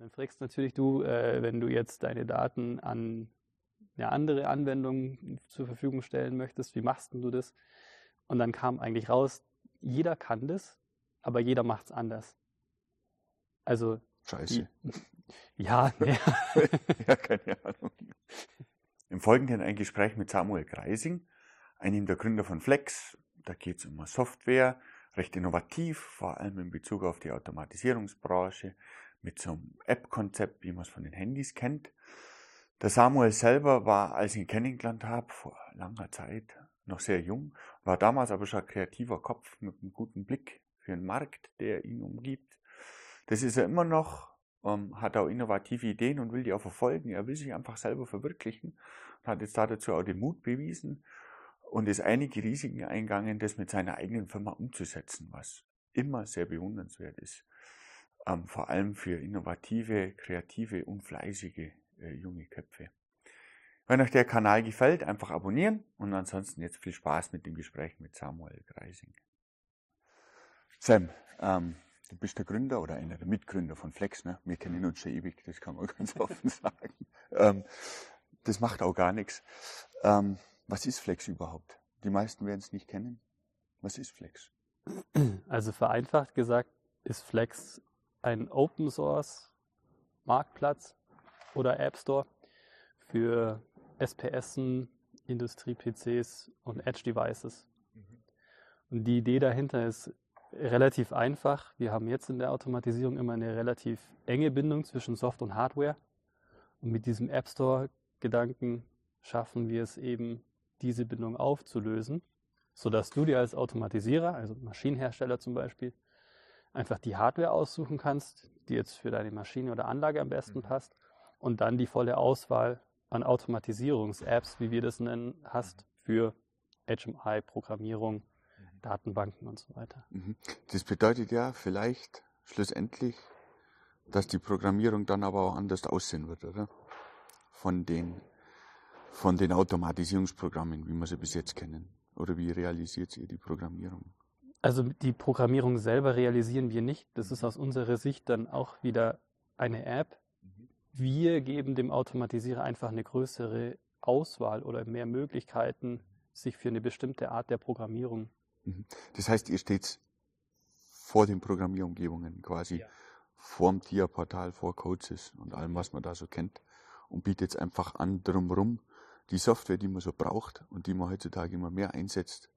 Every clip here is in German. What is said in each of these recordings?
Dann fragst natürlich du, äh, wenn du jetzt deine Daten an eine andere Anwendung zur Verfügung stellen möchtest, wie machst du das? Und dann kam eigentlich raus, jeder kann das, aber jeder macht es anders. Also Scheiße. Die, ja, ja. ja, keine Ahnung. Im Folgenden ein Gespräch mit Samuel Greising, einem der Gründer von Flex. Da geht es um Software, recht innovativ, vor allem in Bezug auf die Automatisierungsbranche, mit so einem App-Konzept, wie man es von den Handys kennt. Der Samuel selber war, als ich ihn kennengelernt habe, vor langer Zeit, noch sehr jung, war damals aber schon ein kreativer Kopf mit einem guten Blick für den Markt, der ihn umgibt. Das ist er immer noch, ähm, hat auch innovative Ideen und will die auch verfolgen. Er will sich einfach selber verwirklichen und hat jetzt dazu auch den Mut bewiesen und ist einige Risiken eingegangen, das mit seiner eigenen Firma umzusetzen, was immer sehr bewundernswert ist. Ähm, vor allem für innovative, kreative und fleißige äh, junge Köpfe. Wenn euch der Kanal gefällt, einfach abonnieren und ansonsten jetzt viel Spaß mit dem Gespräch mit Samuel Greising. Sam, ähm, du bist der Gründer oder einer der Mitgründer von Flex, ne? Wir kennen uns schon ewig, das kann man ganz offen sagen. Ähm, das macht auch gar nichts. Ähm, was ist Flex überhaupt? Die meisten werden es nicht kennen. Was ist Flex? Also vereinfacht gesagt ist Flex ein Open Source Marktplatz oder App Store für SPSen, Industrie-PCs und Edge-Devices. Mhm. Und die Idee dahinter ist relativ einfach. Wir haben jetzt in der Automatisierung immer eine relativ enge Bindung zwischen Soft und Hardware. Und mit diesem App Store-Gedanken schaffen wir es eben, diese Bindung aufzulösen, sodass du dir als Automatisierer, also Maschinenhersteller zum Beispiel, einfach die Hardware aussuchen kannst, die jetzt für deine Maschine oder Anlage am besten mhm. passt und dann die volle Auswahl an Automatisierungs-Apps, wie wir das nennen, hast mhm. für HMI, Programmierung, mhm. Datenbanken und so weiter. Das bedeutet ja vielleicht schlussendlich, dass die Programmierung dann aber auch anders aussehen wird, oder? Von den von den Automatisierungsprogrammen, wie wir sie bis jetzt kennen? Oder wie realisiert ihr die Programmierung? Also die Programmierung selber realisieren wir nicht. Das ist aus unserer Sicht dann auch wieder eine App. Wir geben dem Automatisierer einfach eine größere Auswahl oder mehr Möglichkeiten, sich für eine bestimmte Art der Programmierung. Mhm. Das heißt, ihr steht vor den Programmierumgebungen quasi, ja. vorm TIA-Portal, vor Coaches und allem, was man da so kennt und bietet es einfach an, drumherum die Software, die man so braucht und die man heutzutage immer mehr einsetzt,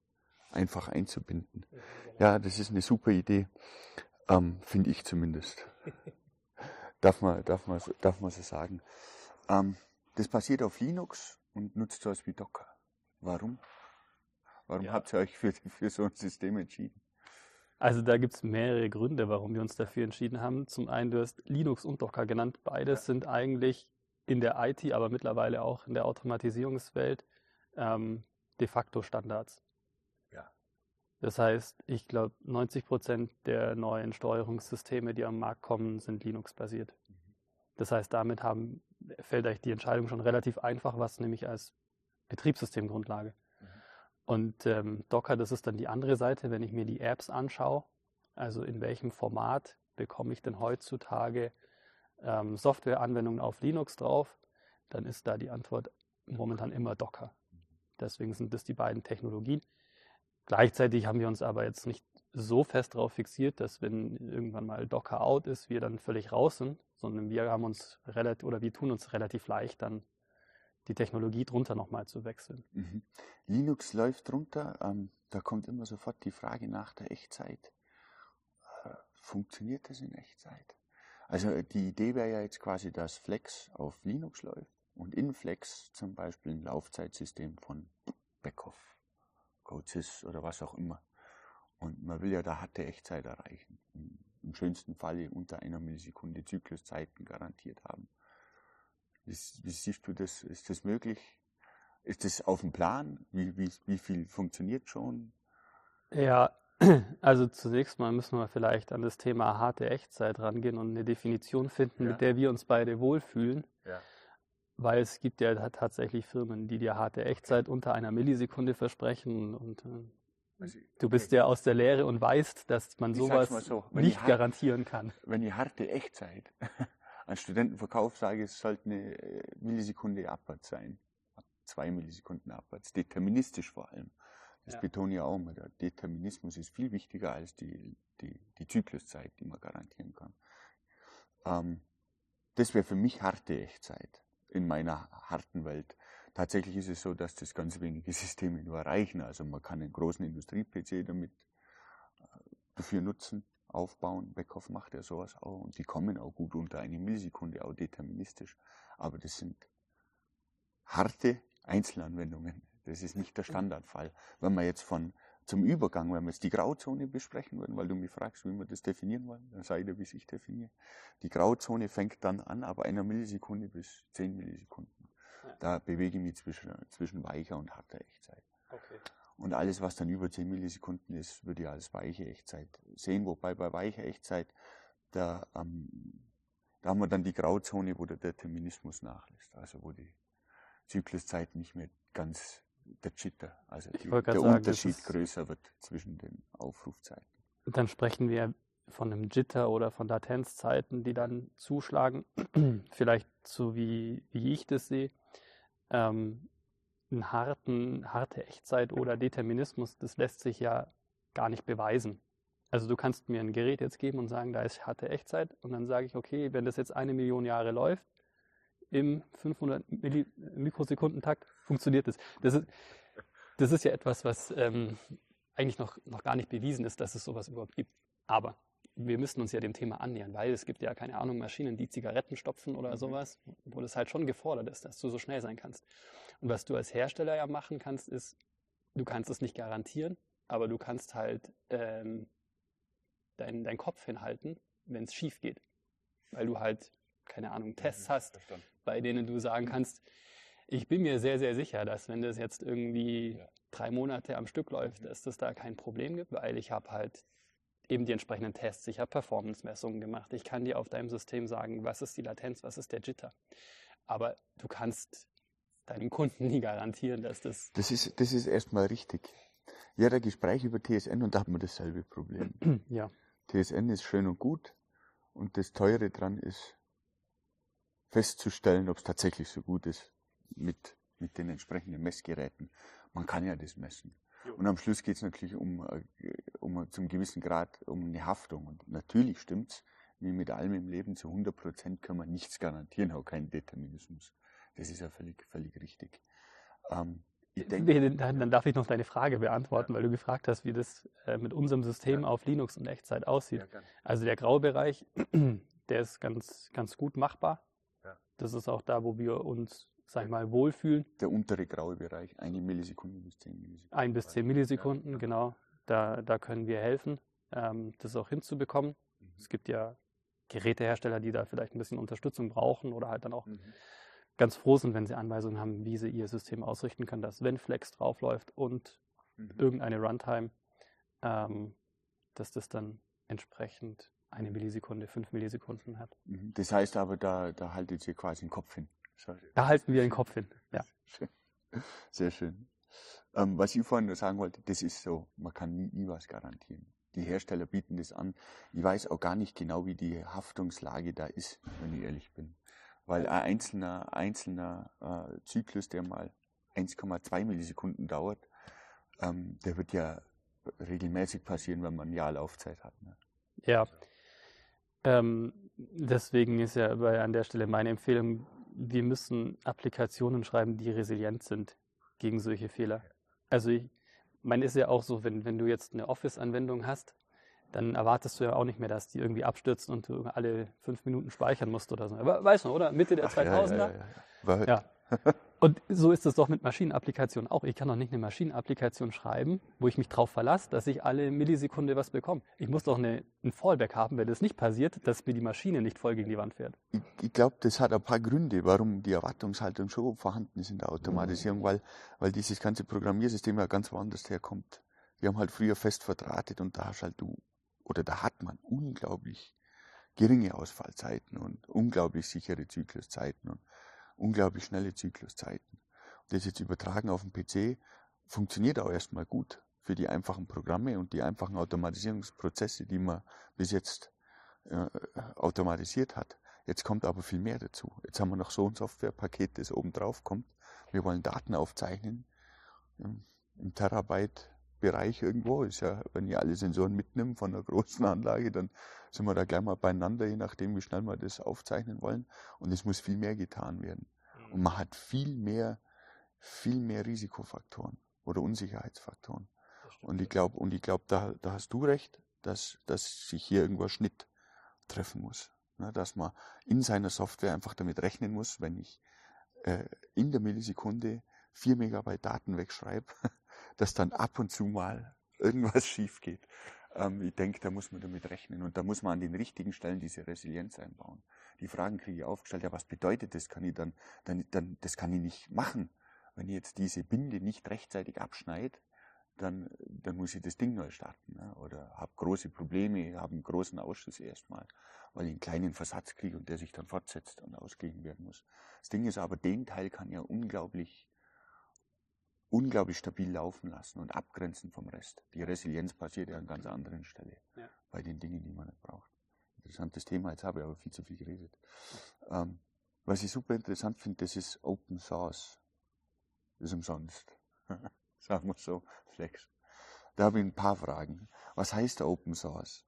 einfach einzubinden. Ja, das ist eine super Idee, ähm, finde ich zumindest. darf man, darf man, darf man so sagen. Ähm, das basiert auf Linux und nutzt sowas wie Docker. Warum? Warum ja. habt ihr euch für, für so ein System entschieden? Also da gibt es mehrere Gründe, warum wir uns dafür entschieden haben. Zum einen, du hast Linux und Docker genannt. Beides ja. sind eigentlich in der IT, aber mittlerweile auch in der Automatisierungswelt ähm, de facto Standards. Das heißt, ich glaube, 90 Prozent der neuen Steuerungssysteme, die am Markt kommen, sind Linux-basiert. Mhm. Das heißt, damit haben, fällt euch die Entscheidung schon relativ einfach, was nämlich als Betriebssystemgrundlage. Mhm. Und ähm, Docker, das ist dann die andere Seite, wenn ich mir die Apps anschaue. Also in welchem Format bekomme ich denn heutzutage ähm, Softwareanwendungen auf Linux drauf, dann ist da die Antwort momentan immer Docker. Deswegen sind das die beiden Technologien. Gleichzeitig haben wir uns aber jetzt nicht so fest darauf fixiert, dass wenn irgendwann mal Docker out ist, wir dann völlig raus sind, sondern wir haben uns relativ oder wir tun uns relativ leicht, dann die Technologie drunter nochmal zu wechseln. Mhm. Linux läuft drunter, ähm, da kommt immer sofort die Frage nach der Echtzeit. Äh, funktioniert das in Echtzeit? Also die Idee wäre ja jetzt quasi, dass Flex auf Linux läuft und in Flex zum Beispiel ein Laufzeitsystem von Beckhoff, CodeSys oder was auch immer. Und man will ja da harte Echtzeit erreichen. Im schönsten Falle unter einer Millisekunde Zykluszeiten garantiert haben. Wie, wie siehst du das? Ist das möglich? Ist das auf dem Plan? Wie, wie, wie viel funktioniert schon? Ja, also zunächst mal müssen wir vielleicht an das Thema harte Echtzeit rangehen und eine Definition finden, ja. mit der wir uns beide wohlfühlen. Ja. Weil es gibt ja tatsächlich Firmen, die dir harte Echtzeit unter einer Millisekunde versprechen und äh, du bist ja aus der Lehre und weißt, dass man sowas so, nicht hart, garantieren kann. Wenn ich harte Echtzeit an Studentenverkauf sage, es sollte eine äh, Millisekunde abwärts sein. Zwei Millisekunden abwärts. Deterministisch vor allem. Das ja. betone ich auch immer. Der Determinismus ist viel wichtiger als die, die, die Zykluszeit, die man garantieren kann. Ähm, das wäre für mich harte Echtzeit in meiner harten Welt. Tatsächlich ist es so, dass das ganz wenige Systeme nur erreichen. Also man kann einen großen Industrie-PC damit äh, dafür nutzen aufbauen. Beckhoff macht ja sowas auch und die kommen auch gut unter eine Millisekunde, auch deterministisch. Aber das sind harte Einzelanwendungen. Das ist nicht der Standardfall. Wenn wir jetzt von zum Übergang, wenn wir jetzt die Grauzone besprechen würden, weil du mich fragst, wie wir das definieren wollen, dann ich dir, wie ich definiere. Die Grauzone fängt dann an, ab einer Millisekunde bis zehn Millisekunden. Da bewege ich mich zwischen, zwischen weicher und harter Echtzeit. Okay. Und alles, was dann über 10 Millisekunden ist, würde ich als weiche Echtzeit sehen. Wobei bei weicher Echtzeit, da, ähm, da haben wir dann die Grauzone, wo der Determinismus nachlässt. Also wo die Zykluszeit nicht mehr ganz der Jitter, also die, der sagen, Unterschied größer wird zwischen den Aufrufzeiten. Dann sprechen wir von einem Jitter oder von Latenzzeiten, die dann zuschlagen. Vielleicht so wie, wie ich das sehe. Ähm, einen harten, harte Echtzeit oder Determinismus, das lässt sich ja gar nicht beweisen. Also du kannst mir ein Gerät jetzt geben und sagen, da ist harte Echtzeit und dann sage ich, okay, wenn das jetzt eine Million Jahre läuft, im 500 Milli Mikrosekundentakt funktioniert das. Das ist, das ist ja etwas, was ähm, eigentlich noch, noch gar nicht bewiesen ist, dass es sowas überhaupt gibt. Aber wir müssen uns ja dem Thema annähern, weil es gibt ja, keine Ahnung, Maschinen, die Zigaretten stopfen oder mhm. sowas, wo das halt schon gefordert ist, dass du so schnell sein kannst. Und was du als Hersteller ja machen kannst, ist, du kannst es nicht garantieren, aber du kannst halt ähm, deinen dein Kopf hinhalten, wenn es schief geht. Weil du halt, keine Ahnung, Tests mhm, hast, verstanden. bei denen du sagen kannst, ich bin mir sehr, sehr sicher, dass wenn das jetzt irgendwie ja. drei Monate am Stück läuft, mhm. dass das da kein Problem gibt, weil ich habe halt eben die entsprechenden Tests, ich habe Performance-Messungen gemacht, ich kann dir auf deinem System sagen, was ist die Latenz, was ist der Jitter. Aber du kannst deinem Kunden nie garantieren, dass das. Das ist, das ist erstmal richtig. Ja, der Gespräch über TSN und da hat man dasselbe Problem. ja. TSN ist schön und gut und das Teure dran ist festzustellen, ob es tatsächlich so gut ist mit, mit den entsprechenden Messgeräten. Man kann ja das messen. Und am Schluss geht es natürlich um, äh, um zum gewissen Grad um eine Haftung. Und natürlich stimmt's, wie mit allem im Leben, zu 100 Prozent kann man nichts garantieren, auch keinen Determinismus. Das ist ja völlig, völlig richtig. Ähm, denke, dann, dann, darf ich noch deine Frage beantworten, ja. weil du gefragt hast, wie das äh, mit unserem System ja. auf Linux und Echtzeit aussieht. Ja, also der graue Bereich, der ist ganz, ganz gut machbar. Das ist auch da, wo wir uns sag ich mal, wohlfühlen. Der untere graue Bereich, eine Millisekunde bis zehn Millisekunden. Ein bis zehn Millisekunden, genau. Da, da können wir helfen, ähm, das auch hinzubekommen. Mhm. Es gibt ja Gerätehersteller, die da vielleicht ein bisschen Unterstützung brauchen oder halt dann auch mhm. ganz froh sind, wenn sie Anweisungen haben, wie sie ihr System ausrichten können, dass wenn Flex draufläuft und mhm. irgendeine Runtime, ähm, dass das dann entsprechend eine Millisekunde, fünf Millisekunden hat. Mhm. Das heißt aber, da, da haltet ihr quasi den Kopf hin. Da halten wir den Kopf hin. Ja. Sehr schön. Ähm, was ich vorhin nur sagen wollte, das ist so, man kann nie, nie was garantieren. Die Hersteller bieten das an. Ich weiß auch gar nicht genau, wie die Haftungslage da ist, wenn ich ehrlich bin. Weil ein einzelner, einzelner äh, Zyklus, der mal 1,2 Millisekunden dauert, ähm, der wird ja regelmäßig passieren, wenn man ein Jahr Laufzeit hat. Ne? Ja. Ähm, deswegen ist ja an der Stelle meine Empfehlung, wir müssen Applikationen schreiben, die resilient sind gegen solche Fehler. Also ich meine, ist ja auch so, wenn, wenn du jetzt eine Office-Anwendung hast, dann erwartest du ja auch nicht mehr, dass die irgendwie abstürzt und du alle fünf Minuten speichern musst oder so. Aber weißt du, oder? Mitte der Ach, 2000er? Ja, ja, ja. ja. Und so ist es doch mit Maschinenapplikationen auch. Ich kann doch nicht eine Maschinenapplikation schreiben, wo ich mich darauf verlasse, dass ich alle Millisekunde was bekomme. Ich muss doch eine, ein Fallback haben, wenn das nicht passiert, dass mir die Maschine nicht voll gegen die Wand fährt. Ich, ich glaube, das hat ein paar Gründe, warum die Erwartungshaltung schon vorhanden ist in der Automatisierung, mhm. weil, weil dieses ganze Programmiersystem ja ganz woanders herkommt. Wir haben halt früher fest verdrahtet und da hast halt du, oder da hat man unglaublich geringe Ausfallzeiten und unglaublich sichere Zykluszeiten und unglaublich schnelle Zykluszeiten. Und das jetzt übertragen auf den PC funktioniert auch erstmal gut für die einfachen Programme und die einfachen Automatisierungsprozesse, die man bis jetzt äh, automatisiert hat. Jetzt kommt aber viel mehr dazu. Jetzt haben wir noch so ein Softwarepaket, das oben drauf kommt. Wir wollen Daten aufzeichnen im, im Terabyte-Bereich irgendwo. Ist ja, wenn ihr alle Sensoren mitnimmt von einer großen Anlage, dann sind wir da gleich mal beieinander, je nachdem, wie schnell wir das aufzeichnen wollen. Und es muss viel mehr getan werden. Und man hat viel mehr, viel mehr Risikofaktoren oder Unsicherheitsfaktoren. Und ich glaube, und ich glaube, da, da hast du recht, dass, dass sich hier irgendwo Schnitt treffen muss. Ne, dass man in seiner Software einfach damit rechnen muss, wenn ich äh, in der Millisekunde vier Megabyte Daten wegschreibe, dass dann ab und zu mal irgendwas schief geht. Ähm, ich denke, da muss man damit rechnen und da muss man an den richtigen Stellen diese Resilienz einbauen. Die Fragen kriege ich aufgestellt, ja, was bedeutet das? Kann ich dann, dann, dann das kann ich nicht machen. Wenn ich jetzt diese Binde nicht rechtzeitig abschneide, dann, dann muss ich das Ding neu starten. Ne? Oder habe große Probleme, habe einen großen Ausschuss erstmal, weil ich einen kleinen Versatz kriege und der sich dann fortsetzt und ausgeglichen werden muss. Das Ding ist aber, den Teil kann ja unglaublich, unglaublich stabil laufen lassen und abgrenzen vom Rest. Die Resilienz passiert ja an ganz anderen Stelle ja. bei den Dingen, die man nicht braucht. Interessantes Thema, jetzt habe ich aber viel zu viel geredet. Ähm, was ich super interessant finde, das ist Open Source. Das ist umsonst. sagen wir so, Flex. Da habe ich ein paar Fragen. Was heißt Open Source?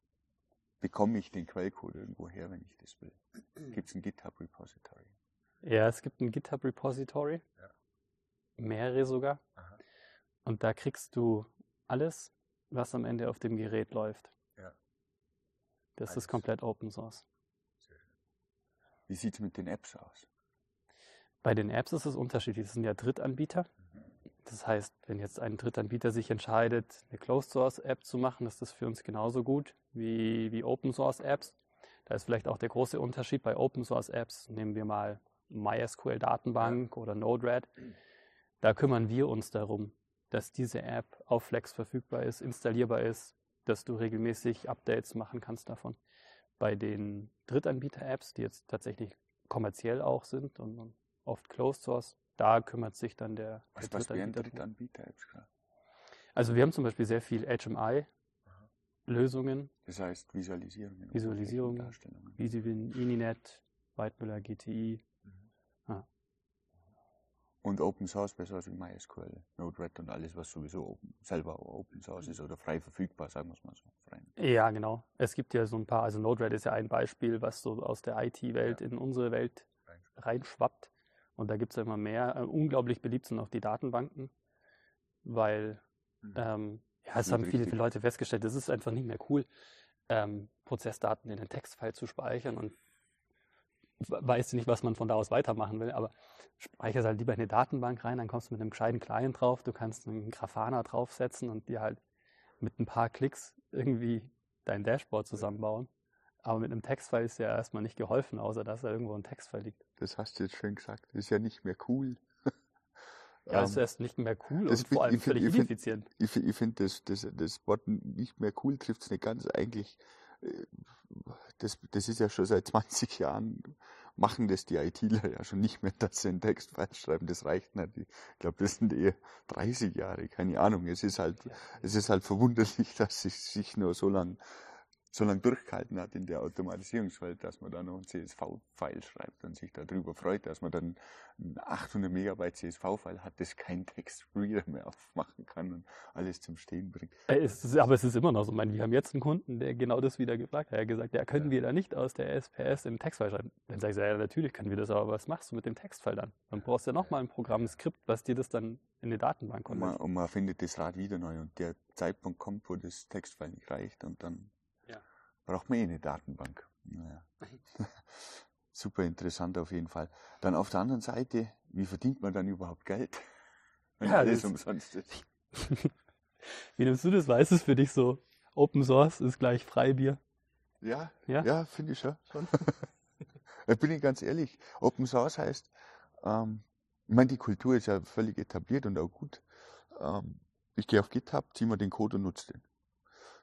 Bekomme ich den Quellcode irgendwo her, wenn ich das will? Gibt es ein GitHub Repository? Ja, es gibt ein GitHub Repository. Ja. Mehrere sogar. Aha. Und da kriegst du alles, was am Ende auf dem Gerät läuft. Ja. Das alles. ist komplett Open Source. Wie sieht es mit den Apps aus? Bei den Apps ist es unterschiedlich. Das sind ja Drittanbieter. Mhm. Das heißt, wenn jetzt ein Drittanbieter sich entscheidet, eine Closed Source App zu machen, ist das für uns genauso gut wie, wie Open Source Apps. Da ist vielleicht auch der große Unterschied bei Open Source Apps. Nehmen wir mal MySQL Datenbank oder Node-RED. Da kümmern wir uns darum, dass diese App auf Flex verfügbar ist, installierbar ist, dass du regelmäßig Updates machen kannst davon. Bei den Drittanbieter-Apps, die jetzt tatsächlich kommerziell auch sind und oft Closed Source, da kümmert sich dann der, was, der was Drittanbieter. Drittanbieter Also wir haben zum Beispiel sehr viel HMI-Lösungen. Das heißt Visualisierungen. Visualisierungen, Visivin, Ininet, Weidmüller, GTI. Und Open Source besser als MySQL, Node-RED und alles, was sowieso open, selber Open Source ist oder frei verfügbar, sagen wir es mal so. Frei. Ja, genau. Es gibt ja so ein paar, also Node-RED ist ja ein Beispiel, was so aus der IT-Welt ja. in unsere Welt reinschwappt. Und da gibt es ja immer mehr. Äh, unglaublich beliebt sind auch die Datenbanken, weil mhm. ähm, ja, es haben viele, viele Leute festgestellt, es ist einfach nicht mehr cool, ähm, Prozessdaten in den Textfile zu speichern und weiß nicht, was man von da aus weitermachen will, aber speicherst halt lieber in eine Datenbank rein, dann kommst du mit einem gescheiten Client drauf, du kannst einen Grafana draufsetzen und dir halt mit ein paar Klicks irgendwie dein Dashboard zusammenbauen. Aber mit einem Textfile ist ja erstmal nicht geholfen, außer dass da irgendwo ein Textfile liegt. Das hast du jetzt schön gesagt. Das ist ja nicht mehr cool. Ja, es ist nicht mehr cool und vor allem völlig find, ineffizient. Ich finde, ich find, das, das, das Wort nicht mehr cool trifft es nicht ganz. Eigentlich, das, das ist ja schon seit 20 Jahren, machen das die ITler ja schon nicht mehr, dass sie einen Text schreiben. Das reicht nicht. Ich glaube, das sind eher 30 Jahre, keine Ahnung. Es ist halt, es ist halt verwunderlich, dass sich, sich nur so lange so lange durchgehalten hat in der Automatisierungswelt, dass man da noch ein CSV-File schreibt und sich darüber freut, dass man dann ein 800 Megabyte CSV-File hat, das kein Text-Reader mehr aufmachen kann und alles zum Stehen bringt. Äh, es ist, aber es ist immer noch so. Ich meine, wir haben jetzt einen Kunden, der genau das wieder gefragt hat. Er hat gesagt, ja, können ja. wir da nicht aus der SPS im Textfile schreiben? Dann sage ich, ja, natürlich können wir das, aber was machst du mit dem Textfile dann? Dann brauchst du ja nochmal ein Programm, ein Skript, was dir das dann in die Datenbank kommt. Und, und man findet das Rad wieder neu und der Zeitpunkt kommt, wo das Textfile nicht reicht und dann braucht man eh eine Datenbank. Naja. Super interessant auf jeden Fall. Dann auf der anderen Seite, wie verdient man dann überhaupt Geld? Wenn ja, alles umsonst ist. wie nimmst du das? Weißt es für dich so? Open Source ist gleich Freibier? Ja, ja, ja finde ich schon. schon. bin ich ganz ehrlich. Open Source heißt, ähm, ich meine, die Kultur ist ja völlig etabliert und auch gut. Ähm, ich gehe auf GitHub, ziehe mir den Code und nutze den.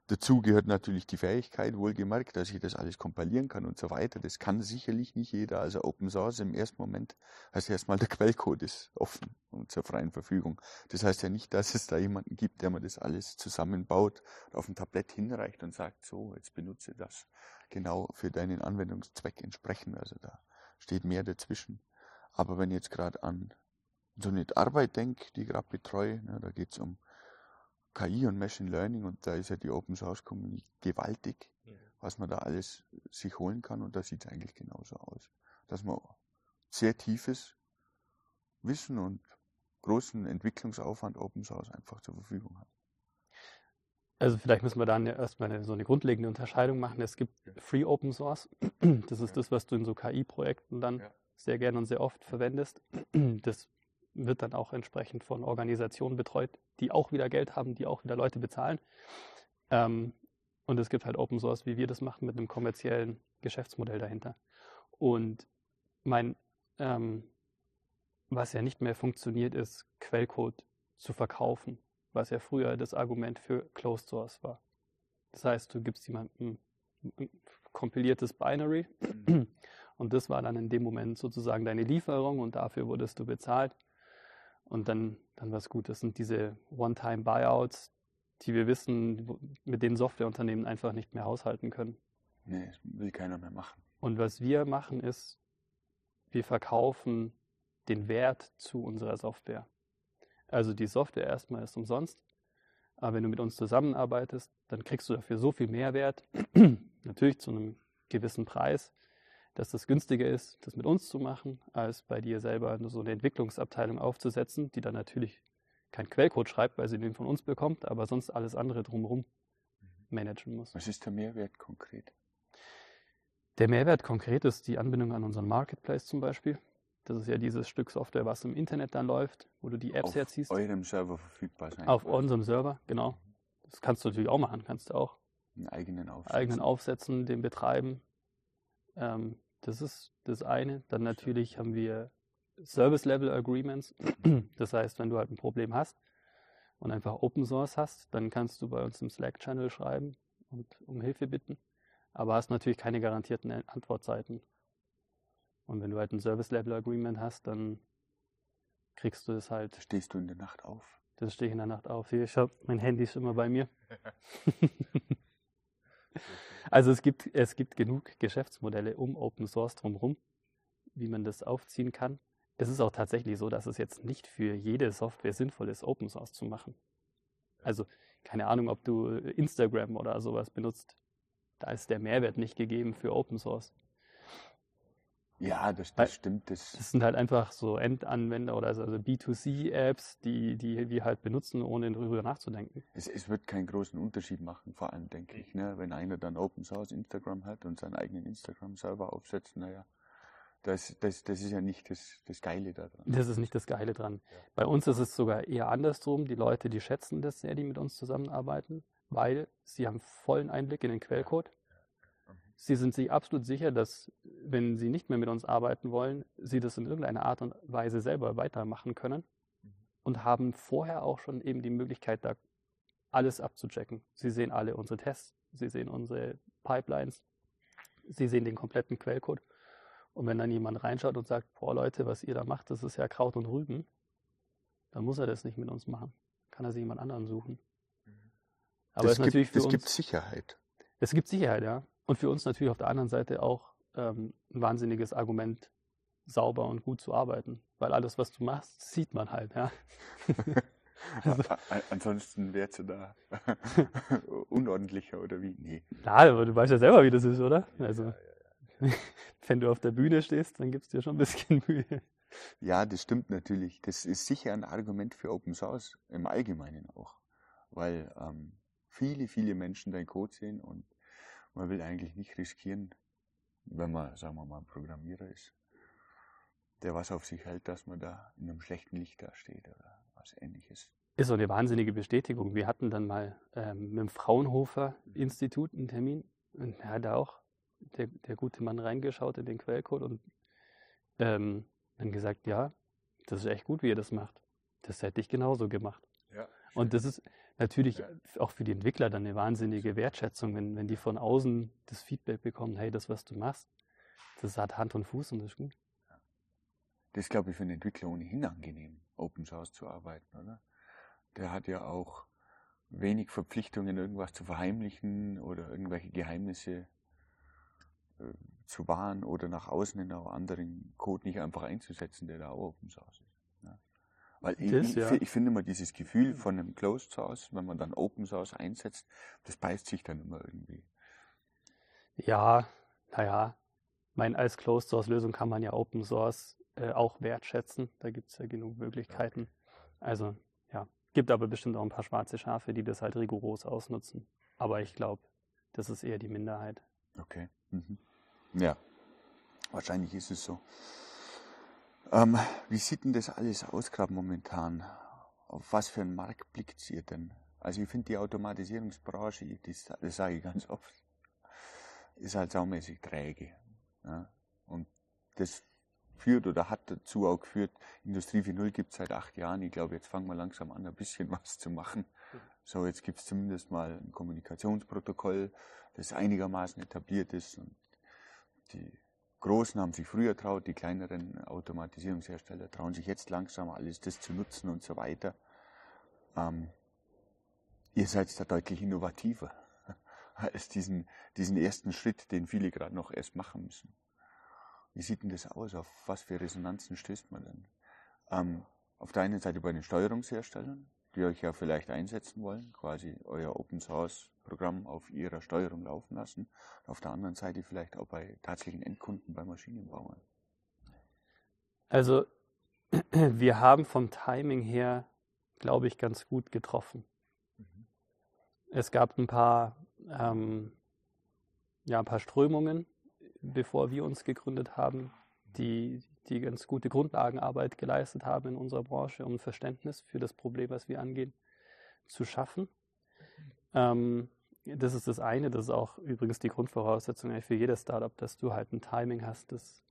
Dazu gehört natürlich die Fähigkeit, wohlgemerkt, dass ich das alles kompilieren kann und so weiter. Das kann sicherlich nicht jeder. Also Open Source im ersten Moment heißt erstmal, der Quellcode ist offen und zur freien Verfügung. Das heißt ja nicht, dass es da jemanden gibt, der mir das alles zusammenbaut, auf ein Tablett hinreicht und sagt, so, jetzt benutze das. genau für deinen Anwendungszweck entsprechen. Also da steht mehr dazwischen. Aber wenn ich jetzt gerade an so eine Arbeit denke, die ich gerade betreue, ne, da geht es um KI und Machine Learning und da ist ja die Open Source Community gewaltig, mhm. was man da alles sich holen kann und da sieht es eigentlich genauso aus. Dass man sehr tiefes Wissen und großen Entwicklungsaufwand Open Source einfach zur Verfügung hat. Also vielleicht müssen wir dann ja erstmal eine, so eine grundlegende Unterscheidung machen. Es gibt Free Open Source. Das ist ja. das, was du in so KI-Projekten dann ja. sehr gerne und sehr oft verwendest. Das wird dann auch entsprechend von Organisationen betreut, die auch wieder Geld haben, die auch wieder Leute bezahlen. Ähm, und es gibt halt Open Source, wie wir das machen, mit einem kommerziellen Geschäftsmodell dahinter. Und mein, ähm, was ja nicht mehr funktioniert, ist Quellcode zu verkaufen, was ja früher das Argument für Closed Source war. Das heißt, du gibst jemandem ein kompiliertes Binary mhm. und das war dann in dem Moment sozusagen deine Lieferung und dafür wurdest du bezahlt und dann, dann war es gut. Das sind diese One-Time-Buyouts, die wir wissen, mit denen Softwareunternehmen einfach nicht mehr haushalten können. Nee, das will keiner mehr machen. Und was wir machen ist, wir verkaufen den Wert zu unserer Software. Also die Software erstmal ist umsonst, aber wenn du mit uns zusammenarbeitest, dann kriegst du dafür so viel Mehrwert, natürlich zu einem gewissen Preis, dass das günstiger ist, das mit uns zu machen, als bei dir selber so eine Entwicklungsabteilung aufzusetzen, die dann natürlich keinen Quellcode schreibt, weil sie den von uns bekommt, aber sonst alles andere drumherum mhm. managen muss. Was ist der Mehrwert konkret? Der Mehrwert konkret ist die Anbindung an unseren Marketplace zum Beispiel. Das ist ja dieses Stück Software, was im Internet dann läuft, wo du die Apps auf herziehst. Auf eurem Server verfügbar sein. Auf unserem Server, genau. Mhm. Das kannst du natürlich auch machen, kannst du auch. Einen eigenen aufsetzen. Eigenen aufsetzen, den betreiben. Ähm, das ist das eine. Dann natürlich haben wir Service Level Agreements. Das heißt, wenn du halt ein Problem hast und einfach Open Source hast, dann kannst du bei uns im Slack-Channel schreiben und um Hilfe bitten. Aber hast natürlich keine garantierten Antwortzeiten. Und wenn du halt ein Service Level Agreement hast, dann kriegst du es halt. Stehst du in der Nacht auf? Das stehe ich in der Nacht auf. Hier, ich hab, mein Handy ist immer bei mir. Also es gibt, es gibt genug Geschäftsmodelle um Open Source drumherum, wie man das aufziehen kann. Es ist auch tatsächlich so, dass es jetzt nicht für jede Software sinnvoll ist, Open Source zu machen. Also keine Ahnung, ob du Instagram oder sowas benutzt. Da ist der Mehrwert nicht gegeben für Open Source. Ja, das, das stimmt. Das, das, sind halt einfach so Endanwender oder also B2C-Apps, die, die wir halt benutzen, ohne darüber nachzudenken. Es, es, wird keinen großen Unterschied machen, vor allem denke ich. Ne? Wenn einer dann Open Source Instagram hat und seinen eigenen Instagram-Server aufsetzt, naja, das, das, das ist ja nicht das, das Geile daran. Das ist nicht das Geile dran. Ja. Bei uns ist es sogar eher andersrum. Die Leute, die schätzen das sehr, die mit uns zusammenarbeiten, weil sie haben vollen Einblick in den Quellcode. Sie sind sich absolut sicher, dass wenn Sie nicht mehr mit uns arbeiten wollen, Sie das in irgendeiner Art und Weise selber weitermachen können mhm. und haben vorher auch schon eben die Möglichkeit, da alles abzuchecken. Sie sehen alle unsere Tests, Sie sehen unsere Pipelines, Sie sehen den kompletten Quellcode. Und wenn dann jemand reinschaut und sagt, boah Leute, was ihr da macht, das ist ja Kraut und Rüben, dann muss er das nicht mit uns machen. Kann er sich jemand anderen suchen. Mhm. Aber es gibt, natürlich für es uns, gibt Sicherheit. Es gibt Sicherheit, ja. Und für uns natürlich auf der anderen Seite auch ähm, ein wahnsinniges Argument, sauber und gut zu arbeiten. Weil alles, was du machst, sieht man halt, ja. also, Ansonsten wärst du da unordentlicher oder wie? Nee. Na, aber du weißt ja selber, wie das ist, oder? Also, ja, ja, ja. wenn du auf der Bühne stehst, dann gibst du dir schon ein bisschen Mühe. Ja, das stimmt natürlich. Das ist sicher ein Argument für Open Source im Allgemeinen auch. Weil ähm, viele, viele Menschen deinen Code sehen und man will eigentlich nicht riskieren, wenn man, sagen wir mal, ein Programmierer ist, der was auf sich hält, dass man da in einem schlechten Licht dasteht oder was ähnliches. Ist so eine wahnsinnige Bestätigung. Wir hatten dann mal ähm, mit dem Fraunhofer Institut einen Termin und er hat da auch der, der gute Mann reingeschaut in den Quellcode und ähm, dann gesagt, ja, das ist echt gut, wie ihr das macht. Das hätte ich genauso gemacht. Ja, und das ist, natürlich auch für die Entwickler dann eine wahnsinnige Wertschätzung, wenn, wenn die von außen das Feedback bekommen, hey, das, was du machst, das hat Hand und Fuß und das ist gut. Das ist, glaube ich, für einen Entwickler ohnehin angenehm, Open Source zu arbeiten, oder? Der hat ja auch wenig Verpflichtungen, irgendwas zu verheimlichen oder irgendwelche Geheimnisse äh, zu wahren oder nach außen in einen anderen Code nicht einfach einzusetzen, der da auch Open Source ist. Weil das, ich, ja. ich, finde immer dieses Gefühl von einem Closed Source, wenn man dann Open Source einsetzt, das beißt sich dann immer irgendwie. Ja, naja, mein als Closed Source Lösung kann man ja Open Source äh, auch wertschätzen. Da gibt es ja genug Möglichkeiten. Also ja, gibt aber bestimmt auch ein paar schwarze Schafe, die das halt rigoros ausnutzen. Aber ich glaube, das ist eher die Minderheit. Okay. Mhm. Ja, wahrscheinlich ist es so. Ähm, wie sieht denn das alles aus gerade momentan? Auf was für einen Markt blickt ihr denn? Also ich finde die Automatisierungsbranche, das, das sage ich ganz oft, ist halt saumäßig träge. Ja? Und das führt oder hat dazu auch geführt, Industrie 4.0 gibt es seit acht Jahren. Ich glaube, jetzt fangen wir langsam an, ein bisschen was zu machen. So, jetzt gibt es zumindest mal ein Kommunikationsprotokoll, das einigermaßen etabliert ist. Und die Großen haben sich früher traut, die kleineren Automatisierungshersteller trauen sich jetzt langsam alles das zu nutzen und so weiter. Ähm, ihr seid da deutlich innovativer als diesen, diesen ersten Schritt, den viele gerade noch erst machen müssen. Wie sieht denn das aus? Auf was für Resonanzen stößt man denn? Ähm, auf der einen Seite bei den Steuerungsherstellern, die euch ja vielleicht einsetzen wollen, quasi euer Open Source Programm auf ihrer Steuerung laufen lassen. Auf der anderen Seite vielleicht auch bei tatsächlichen Endkunden, bei Maschinenbauern. Also wir haben vom Timing her, glaube ich, ganz gut getroffen. Mhm. Es gab ein paar, ähm, ja, ein paar Strömungen, bevor wir uns gegründet haben, die, die ganz gute Grundlagenarbeit geleistet haben in unserer Branche, um Verständnis für das Problem, was wir angehen, zu schaffen. Ähm, das ist das eine, das ist auch übrigens die Grundvoraussetzung für jedes Startup, dass du halt ein Timing hast, das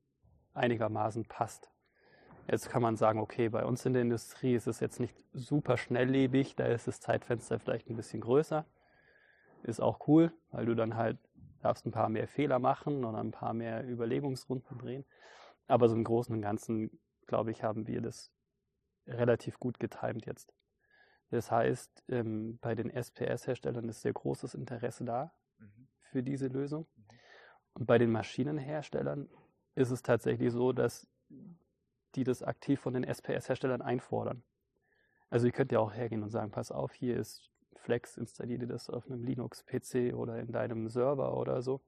einigermaßen passt. Jetzt kann man sagen, okay, bei uns in der Industrie ist es jetzt nicht super schnelllebig, da ist das Zeitfenster vielleicht ein bisschen größer. Ist auch cool, weil du dann halt darfst ein paar mehr Fehler machen oder ein paar mehr Überlegungsrunden drehen. Aber so im Großen und Ganzen, glaube ich, haben wir das relativ gut getimt jetzt. Das heißt, ähm, bei den SPS-Herstellern ist sehr großes Interesse da mhm. für diese Lösung. Mhm. Und bei den Maschinenherstellern ist es tatsächlich so, dass die das aktiv von den SPS-Herstellern einfordern. Also ihr könnt ja auch hergehen und sagen, pass auf, hier ist Flex, installiere das auf einem Linux-PC oder in deinem Server oder so.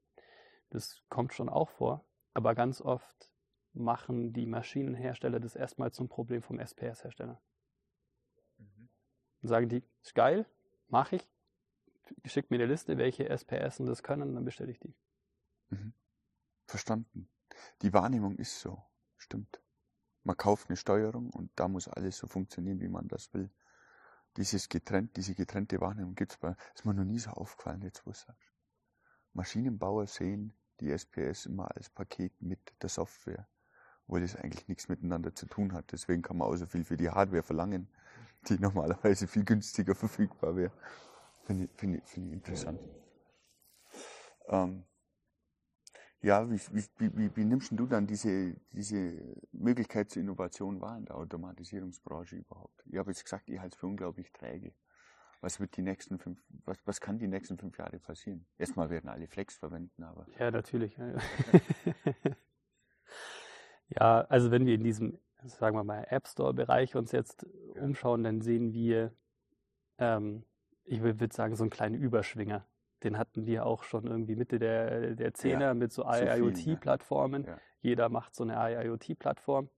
Das kommt schon auch vor. Aber ganz oft machen die Maschinenhersteller das erstmal zum Problem vom SPS-Hersteller. Dann sagen die, ist geil, mache ich. Schickt mir eine Liste, welche SPS das können, dann bestelle ich die. Mhm. Verstanden. Die Wahrnehmung ist so. Stimmt. Man kauft eine Steuerung und da muss alles so funktionieren, wie man das will. Dieses getrennt, diese getrennte Wahrnehmung gibt's bei, ist mir noch nie so aufgefallen, jetzt wo du sagst. Maschinenbauer sehen die SPS immer als Paket mit der Software, obwohl es eigentlich nichts miteinander zu tun hat. Deswegen kann man auch so viel für die Hardware verlangen, die normalerweise viel günstiger verfügbar wäre. Finde ich, find ich, find ich interessant. Ähm, ja, wie, wie, wie, wie nimmst du dann diese, diese Möglichkeit zur Innovation wahr in der Automatisierungsbranche überhaupt? Ich habe jetzt gesagt, ich halte es für unglaublich träge. Was wird die nächsten fünf, was, was kann die nächsten fünf Jahre passieren? Erstmal werden alle Flex verwenden, aber. Ja, natürlich. ja, also wenn wir in diesem sagen wir mal, App Store-Bereich uns jetzt umschauen, dann sehen wir, ähm, ich würde sagen, so einen kleinen Überschwinger. Den hatten wir auch schon irgendwie Mitte der, der Zehner ja, mit so IoT-Plattformen. Ja. Jeder macht so eine IoT-Plattform.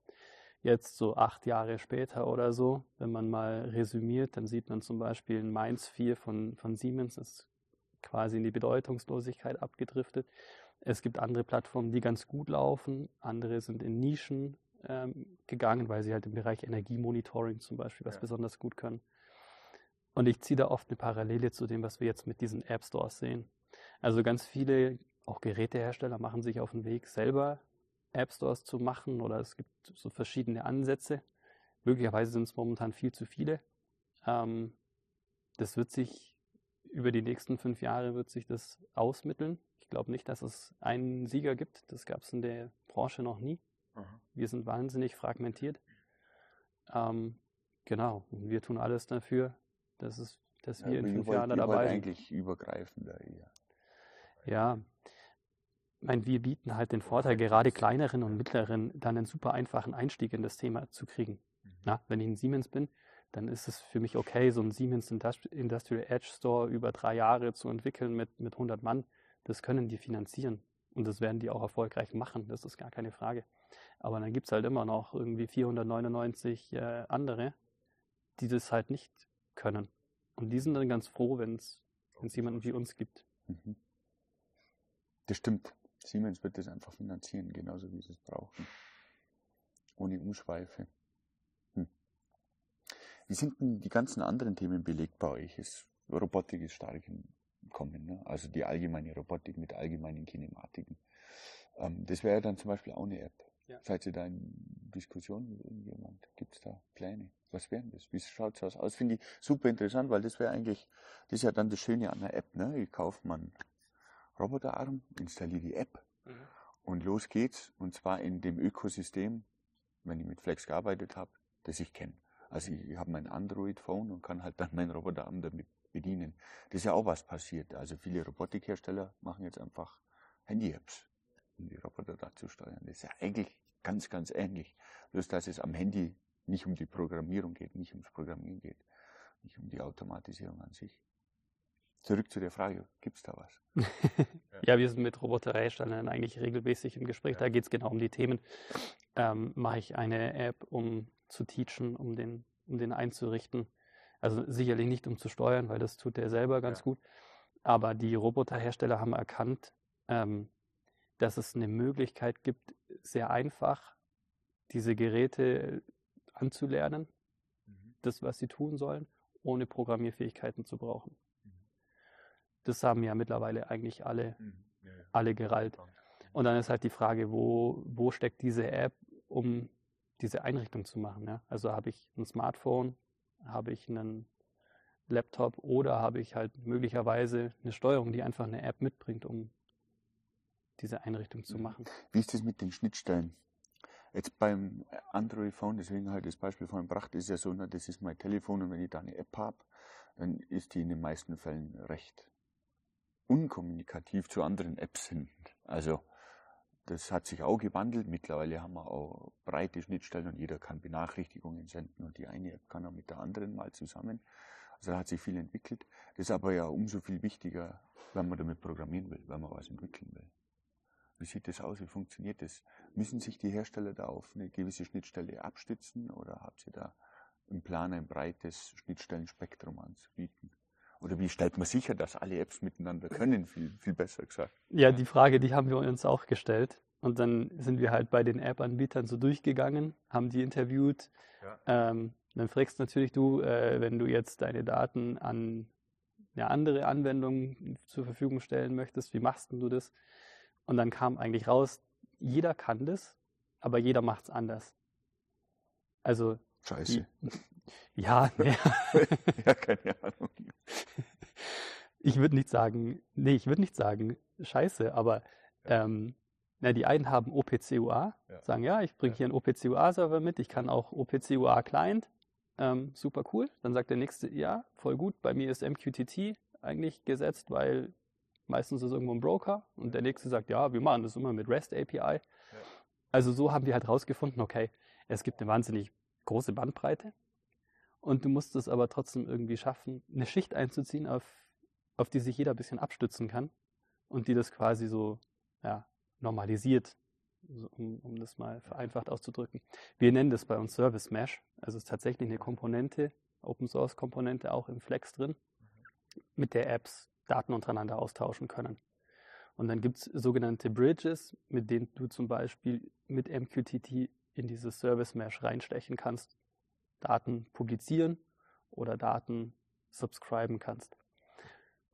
Jetzt so acht Jahre später oder so, wenn man mal resümiert, dann sieht man zum Beispiel ein Mainz 4 von, von Siemens, ist quasi in die Bedeutungslosigkeit abgedriftet. Es gibt andere Plattformen, die ganz gut laufen, andere sind in Nischen ähm, gegangen, weil sie halt im Bereich Energiemonitoring zum Beispiel was ja. besonders gut können. Und ich ziehe da oft eine Parallele zu dem, was wir jetzt mit diesen App Stores sehen. Also ganz viele, auch Gerätehersteller, machen sich auf den Weg, selber App Stores zu machen oder es gibt so verschiedene Ansätze. Möglicherweise sind es momentan viel zu viele. Ähm, das wird sich über die nächsten fünf Jahre wird sich das ausmitteln. Ich glaube nicht, dass es einen Sieger gibt. Das gab es in der Branche noch nie. Aha. Wir sind wahnsinnig fragmentiert. Ähm, genau, und wir tun alles dafür, dass, es, dass ja, wir in fünf Jahren dabei sind. eigentlich übergreifender eher. Ja, meine, wir bieten halt den Vorteil, gerade kleineren und mittleren dann einen super einfachen Einstieg in das Thema zu kriegen. Mhm. Na, wenn ich ein Siemens bin, dann ist es für mich okay, so einen Siemens Industrial Edge Store über drei Jahre zu entwickeln mit, mit 100 Mann. Das können die finanzieren. Und das werden die auch erfolgreich machen. Das ist gar keine Frage. Aber dann gibt es halt immer noch irgendwie 499 äh, andere, die das halt nicht können. Und die sind dann ganz froh, wenn es jemanden wie uns gibt. Mhm. Das stimmt. Siemens wird das einfach finanzieren, genauso wie sie es brauchen. Ohne Umschweife. Hm. Wie sind denn die ganzen anderen Themen belegt bei euch? Ist, Robotik ist stark im Kommen, ne? also die allgemeine Robotik mit allgemeinen Kinematiken. Ähm, das wäre dann zum Beispiel auch eine App. Ja. Seid ihr da in Diskussion mit irgendjemand? Gibt es da Pläne? Was wären das? Wie schaut das aus? Finde ich super interessant, weil das wäre eigentlich, das ist ja dann das Schöne an der App. Ne? Ich kaufe man Roboterarm, installiere die App mhm. und los geht's. Und zwar in dem Ökosystem, wenn ich mit Flex gearbeitet habe, das ich kenne. Also ich habe mein Android-Phone und kann halt dann meinen Roboterarm damit bedienen. Das ist ja auch was passiert. Also viele Robotikhersteller machen jetzt einfach Handy-Apps, um die Roboter da zu steuern. Das ist ja eigentlich ganz, ganz ähnlich. Bloß, dass es am Handy nicht um die Programmierung geht, nicht ums Programmieren geht, nicht um die Automatisierung an sich zurück zu der Frage, gibt es da was? ja, wir sind mit Roboterherstellern eigentlich regelmäßig im Gespräch. Da geht es genau um die Themen. Ähm, Mache ich eine App, um zu teachen, um den, um den einzurichten? Also sicherlich nicht, um zu steuern, weil das tut der selber ganz ja. gut. Aber die Roboterhersteller haben erkannt, ähm, dass es eine Möglichkeit gibt, sehr einfach diese Geräte anzulernen, mhm. das, was sie tun sollen, ohne Programmierfähigkeiten zu brauchen das haben ja mittlerweile eigentlich alle, mhm. ja, ja. alle gerallt. Und dann ist halt die Frage, wo, wo steckt diese App, um diese Einrichtung zu machen. Ja? Also habe ich ein Smartphone, habe ich einen Laptop oder habe ich halt möglicherweise eine Steuerung, die einfach eine App mitbringt, um diese Einrichtung zu mhm. machen. Wie ist das mit den Schnittstellen? Jetzt beim Android Phone, deswegen halt das Beispiel vorhin gebracht, ist ja so, das ist mein Telefon und wenn ich da eine App habe, dann ist die in den meisten Fällen recht unkommunikativ zu anderen Apps sind. Also das hat sich auch gewandelt. Mittlerweile haben wir auch breite Schnittstellen und jeder kann Benachrichtigungen senden und die eine App kann auch mit der anderen mal zusammen. Also da hat sich viel entwickelt. Das ist aber ja umso viel wichtiger, wenn man damit programmieren will, wenn man was entwickeln will. Wie sieht das aus? Wie funktioniert das? Müssen sich die Hersteller da auf eine gewisse Schnittstelle abstützen oder habt ihr da im Plan ein breites Schnittstellenspektrum anzubieten? Oder wie stellt man sicher, dass alle Apps miteinander können, viel, viel besser gesagt? Ja, die Frage, die haben wir uns auch gestellt. Und dann sind wir halt bei den App-Anbietern so durchgegangen, haben die interviewt. Ja. Ähm, dann fragst natürlich du, äh, wenn du jetzt deine Daten an eine andere Anwendung zur Verfügung stellen möchtest, wie machst du das? Und dann kam eigentlich raus, jeder kann das, aber jeder macht es anders. Also Scheiße. Die, ja, ne. ja, keine Ahnung. Ich würde nicht sagen, nee, ich würde nicht sagen Scheiße, aber ähm, na, die einen haben OPCUA, ja. sagen, ja, ich bringe ja. hier einen OPCUA-Server mit, ich kann auch OPCUA-Client, ähm, super cool. Dann sagt der nächste, ja, voll gut, bei mir ist MQTT eigentlich gesetzt, weil meistens ist irgendwo ein Broker und der nächste sagt, ja, wir machen das immer mit REST API. Ja. Also so haben wir halt rausgefunden, okay, es gibt eine wahnsinnig große Bandbreite und du musst es aber trotzdem irgendwie schaffen, eine Schicht einzuziehen, auf, auf die sich jeder ein bisschen abstützen kann und die das quasi so ja, normalisiert, um, um das mal vereinfacht auszudrücken. Wir nennen das bei uns Service Mesh, also es ist tatsächlich eine Komponente, Open Source Komponente auch im Flex drin, mit der Apps Daten untereinander austauschen können. Und dann gibt es sogenannte Bridges, mit denen du zum Beispiel mit MQTT in dieses Service Mesh reinstechen kannst, Daten publizieren oder Daten subscriben kannst.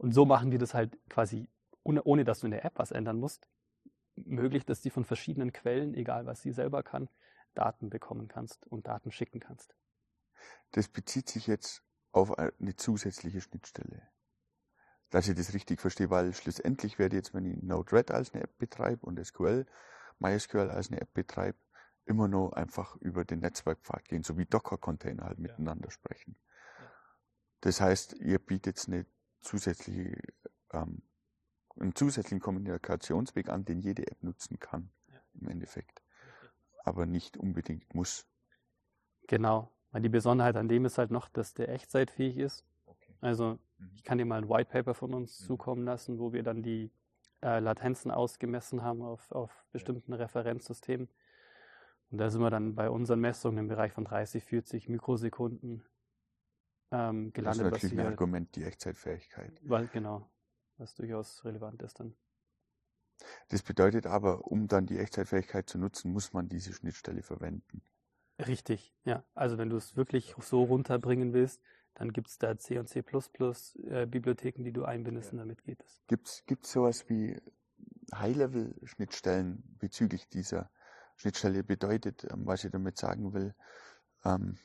Und so machen wir das halt quasi, ohne, ohne dass du in der App was ändern musst, möglich, dass du von verschiedenen Quellen, egal was sie selber kann, Daten bekommen kannst und Daten schicken kannst. Das bezieht sich jetzt auf eine zusätzliche Schnittstelle. Dass ich das richtig verstehe, weil schlussendlich werde jetzt, wenn ich Node-RED als eine App betreibe und SQL, MySQL als eine App betreibe, immer nur einfach über den Netzwerkpfad gehen, so wie Docker-Container halt miteinander ja. sprechen. Ja. Das heißt, ihr bietet eine zusätzliche ähm, einen zusätzlichen Kommunikationsweg an, den jede App nutzen kann, ja. im Endeffekt. Aber nicht unbedingt muss. Genau. Weil die Besonderheit an dem ist halt noch, dass der echtzeitfähig ist. Okay. Also mhm. ich kann dir mal ein White Paper von uns mhm. zukommen lassen, wo wir dann die äh, Latenzen ausgemessen haben auf, auf bestimmten ja. Referenzsystemen. Und da sind wir dann bei unseren Messungen im Bereich von 30, 40 Mikrosekunden ähm, gelandet. Das ist natürlich ein Argument, die Echtzeitfähigkeit. Weil, genau, was durchaus relevant ist dann. Das bedeutet aber, um dann die Echtzeitfähigkeit zu nutzen, muss man diese Schnittstelle verwenden. Richtig, ja. Also wenn du es wirklich so runterbringen willst, dann gibt es da C und C äh, Bibliotheken, die du einbindest ja. und damit geht es. Gibt es sowas wie High-Level-Schnittstellen bezüglich dieser Schnittstelle bedeutet, ähm, was ich damit sagen will? Ähm,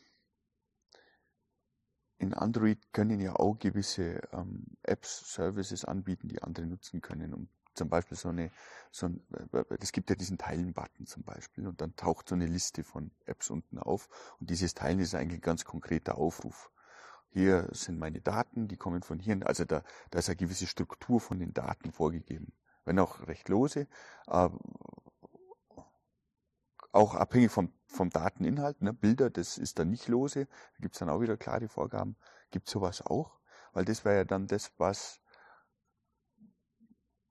in Android können ja auch gewisse ähm, Apps, Services anbieten, die andere nutzen können, um zum Beispiel so eine, so ein, es gibt ja diesen Teilen-Button zum Beispiel und dann taucht so eine Liste von Apps unten auf und dieses Teilen ist eigentlich ein ganz konkreter Aufruf. Hier sind meine Daten, die kommen von hier, also da, da ist eine gewisse Struktur von den Daten vorgegeben. Wenn auch recht lose, äh, auch abhängig vom, vom Dateninhalt, ne? Bilder, das ist dann nicht lose, da gibt's dann auch wieder klare Vorgaben. Gibt sowas auch? Weil das wäre ja dann das, was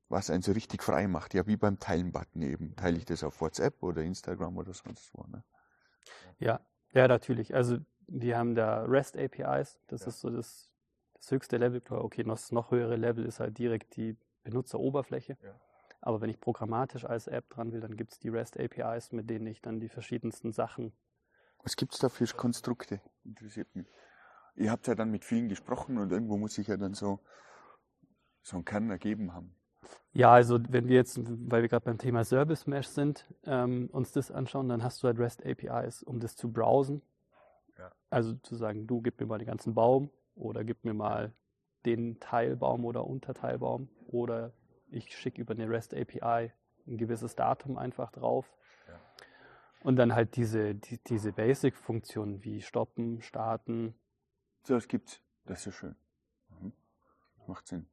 was einen so richtig frei macht. Ja, wie beim Teilen-Button eben. Teile ich das auf WhatsApp oder Instagram oder sonst wo. Ne? Ja, ja, natürlich. Also die haben da REST APIs. Das ja. ist so das, das höchste Level. Okay, das noch höhere Level ist halt direkt die Benutzeroberfläche. Ja. Aber wenn ich programmatisch als App dran will, dann gibt es die REST APIs, mit denen ich dann die verschiedensten Sachen. Was gibt es da für Konstrukte? Interessiert mich. Ihr habt ja dann mit vielen gesprochen und irgendwo muss sich ja dann so, so ein Kern ergeben haben. Ja, also wenn wir jetzt, weil wir gerade beim Thema Service Mesh sind, ähm, uns das anschauen, dann hast du halt REST APIs, um das zu browsen. Ja. Also zu sagen, du gib mir mal den ganzen Baum oder gib mir mal den Teilbaum oder Unterteilbaum oder ich schicke über eine REST API ein gewisses Datum einfach drauf. Ja. Und dann halt diese, die, diese Basic-Funktionen wie stoppen, starten. So, das gibt's. Das ist schön. Mhm. Macht Sinn.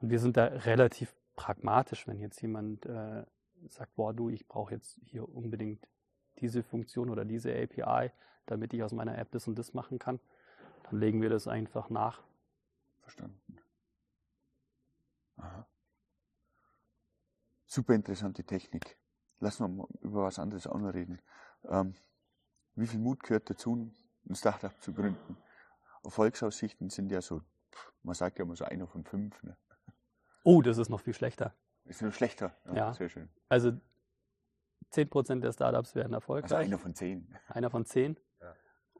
Und wir sind da relativ pragmatisch, wenn jetzt jemand äh, sagt, boah, du, ich brauche jetzt hier unbedingt diese Funktion oder diese API, damit ich aus meiner App das und das machen kann, dann legen wir das einfach nach. Verstanden. Aha. Super interessante Technik. Lassen wir mal über was anderes auch noch reden. Ähm, wie viel Mut gehört dazu, ein Startup zu gründen? Erfolgsaussichten sind ja so, man sagt ja immer so einer von fünf. Ne? Oh, das ist noch viel schlechter. Ist noch schlechter? Ja, ja. Sehr schön. Also 10% der Startups werden erfolgreich. Also einer von zehn. Einer von zehn.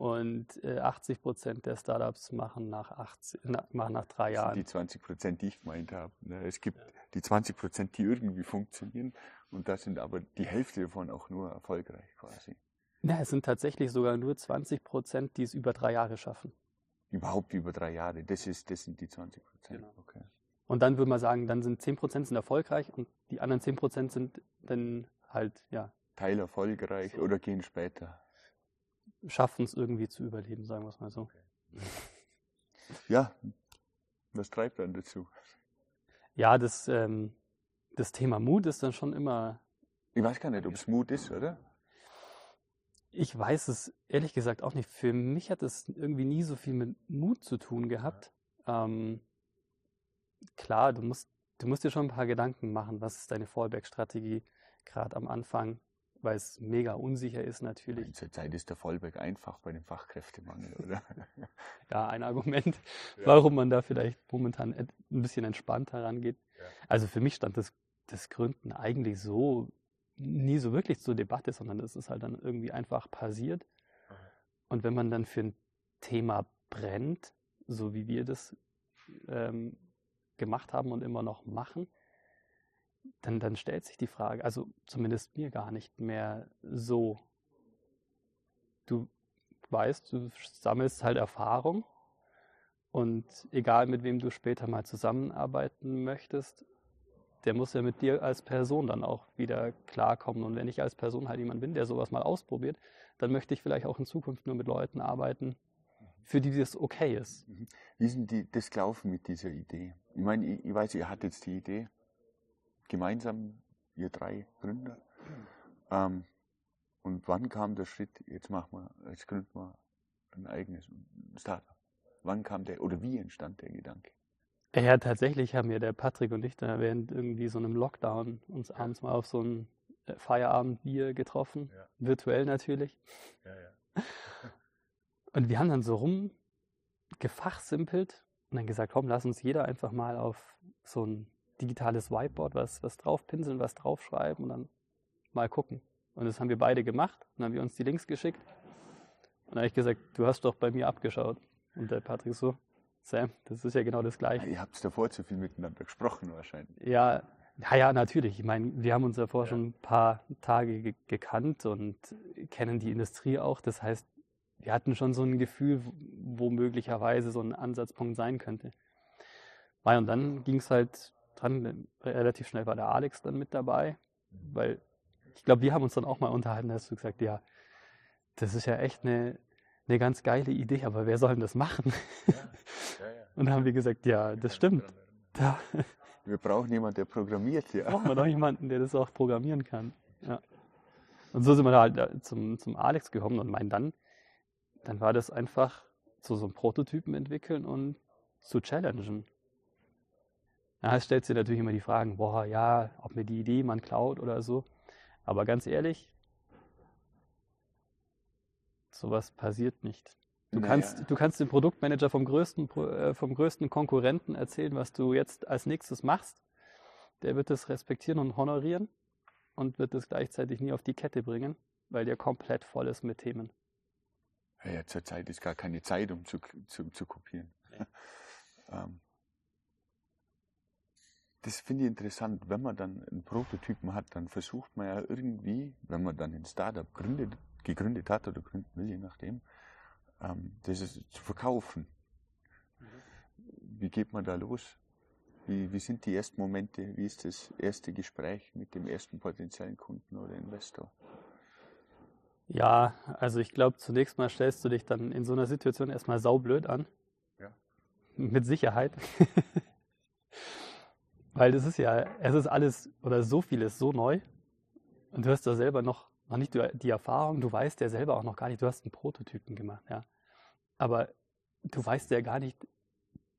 Und äh, 80% der Startups machen nach, 80, na, machen nach drei das Jahren. Sind die 20%, die ich gemeint habe. Ne? Es gibt ja. die 20%, die irgendwie funktionieren. Und da sind aber die Hälfte davon auch nur erfolgreich quasi. Ja, es sind tatsächlich sogar nur 20%, die es über drei Jahre schaffen. Überhaupt über drei Jahre. Das, ist, das sind die 20%. Genau. Okay. Und dann würde man sagen, dann sind 10% sind erfolgreich und die anderen 10% sind dann halt, ja. Teil erfolgreich so. oder gehen später. Schaffen es irgendwie zu überleben, sagen wir es mal so. Ja, was treibt dann dazu? Ja, das, ähm, das Thema Mut ist dann schon immer. Ich weiß gar nicht, ob es Mut ist, oder? Ich weiß es ehrlich gesagt auch nicht. Für mich hat es irgendwie nie so viel mit Mut zu tun gehabt. Ähm, klar, du musst, du musst dir schon ein paar Gedanken machen, was ist deine Fallback-Strategie gerade am Anfang, weil es mega unsicher ist natürlich. Zurzeit ist der Fallback einfach bei dem Fachkräftemangel, oder? ja, ein Argument, ja. warum man da vielleicht momentan ein bisschen entspannter rangeht. Ja. Also für mich stand das, das Gründen eigentlich so nie so wirklich zur Debatte, sondern das ist halt dann irgendwie einfach passiert. Und wenn man dann für ein Thema brennt, so wie wir das ähm, gemacht haben und immer noch machen, dann, dann stellt sich die Frage, also zumindest mir gar nicht mehr so. Du weißt, du sammelst halt Erfahrung und egal mit wem du später mal zusammenarbeiten möchtest, der muss ja mit dir als Person dann auch wieder klarkommen. Und wenn ich als Person halt jemand bin, der sowas mal ausprobiert, dann möchte ich vielleicht auch in Zukunft nur mit Leuten arbeiten, für die das okay ist. Mhm. Wie sind die das gelaufen mit dieser Idee? Ich meine, ich, ich weiß, ihr hattet jetzt die Idee gemeinsam, ihr drei Gründer. Ähm, und wann kam der Schritt, jetzt machen wir, jetzt gründen wir ein eigenes Startup? Wann kam der, oder wie entstand der Gedanke? Ja, tatsächlich haben wir der Patrick und ich da während irgendwie so einem Lockdown uns ja. abends mal auf so ein äh, Feierabendbier getroffen, ja. virtuell natürlich. Ja, ja. Und wir haben dann so rumgefachsimpelt und dann gesagt, komm, lass uns jeder einfach mal auf so ein digitales Whiteboard was, was draufpinseln, was draufschreiben und dann mal gucken. Und das haben wir beide gemacht. Dann haben wir uns die Links geschickt. Und dann habe ich gesagt, du hast doch bei mir abgeschaut. Und der Patrick so, Sam, das ist ja genau das Gleiche. Ihr habt davor zu viel miteinander gesprochen wahrscheinlich. Ja, ja, ja, natürlich. Ich meine, wir haben uns davor ja. schon ein paar Tage ge gekannt und kennen die Industrie auch. Das heißt, wir hatten schon so ein Gefühl, wo möglicherweise so ein Ansatzpunkt sein könnte. Und dann ging es halt dran, relativ schnell war der Alex dann mit dabei, weil ich glaube, wir haben uns dann auch mal unterhalten, da hast du gesagt, ja, das ist ja echt eine, eine ganz geile Idee, aber wer soll denn das machen? Ja, ja, ja. Und dann haben wir gesagt, ja, das stimmt. Wir brauchen jemanden, der programmiert, ja. Brauchen wir doch jemanden, der das auch programmieren kann. Ja. Und so sind wir da halt zum, zum Alex gekommen und meinen dann, dann war das einfach so, so einen Prototypen entwickeln und zu challengen. Ja, es stellt sich natürlich immer die Fragen, boah, ja, ob mir die Idee man klaut oder so. Aber ganz ehrlich, sowas passiert nicht. Du, naja. kannst, du kannst dem Produktmanager vom größten, äh, vom größten Konkurrenten erzählen, was du jetzt als nächstes machst. Der wird das respektieren und honorieren und wird es gleichzeitig nie auf die Kette bringen, weil der komplett voll ist mit Themen. Ja, zurzeit ist gar keine Zeit, um zu, zu, zu kopieren. Ja. ähm, das finde ich interessant. Wenn man dann einen Prototypen hat, dann versucht man ja irgendwie, wenn man dann ein Startup gründet, gegründet hat oder gründen will, je nachdem, ähm, das ist zu verkaufen. Mhm. Wie geht man da los? Wie, wie sind die ersten Momente? Wie ist das erste Gespräch mit dem ersten potenziellen Kunden oder Investor? Ja, also ich glaube, zunächst mal stellst du dich dann in so einer Situation erstmal saublöd an. Ja. Mit Sicherheit. Weil das ist ja, es ist alles oder so vieles so neu. Und du hast da selber noch, noch nicht die Erfahrung, du weißt ja selber auch noch gar nicht, du hast einen Prototypen gemacht, ja. Aber du weißt ja gar nicht,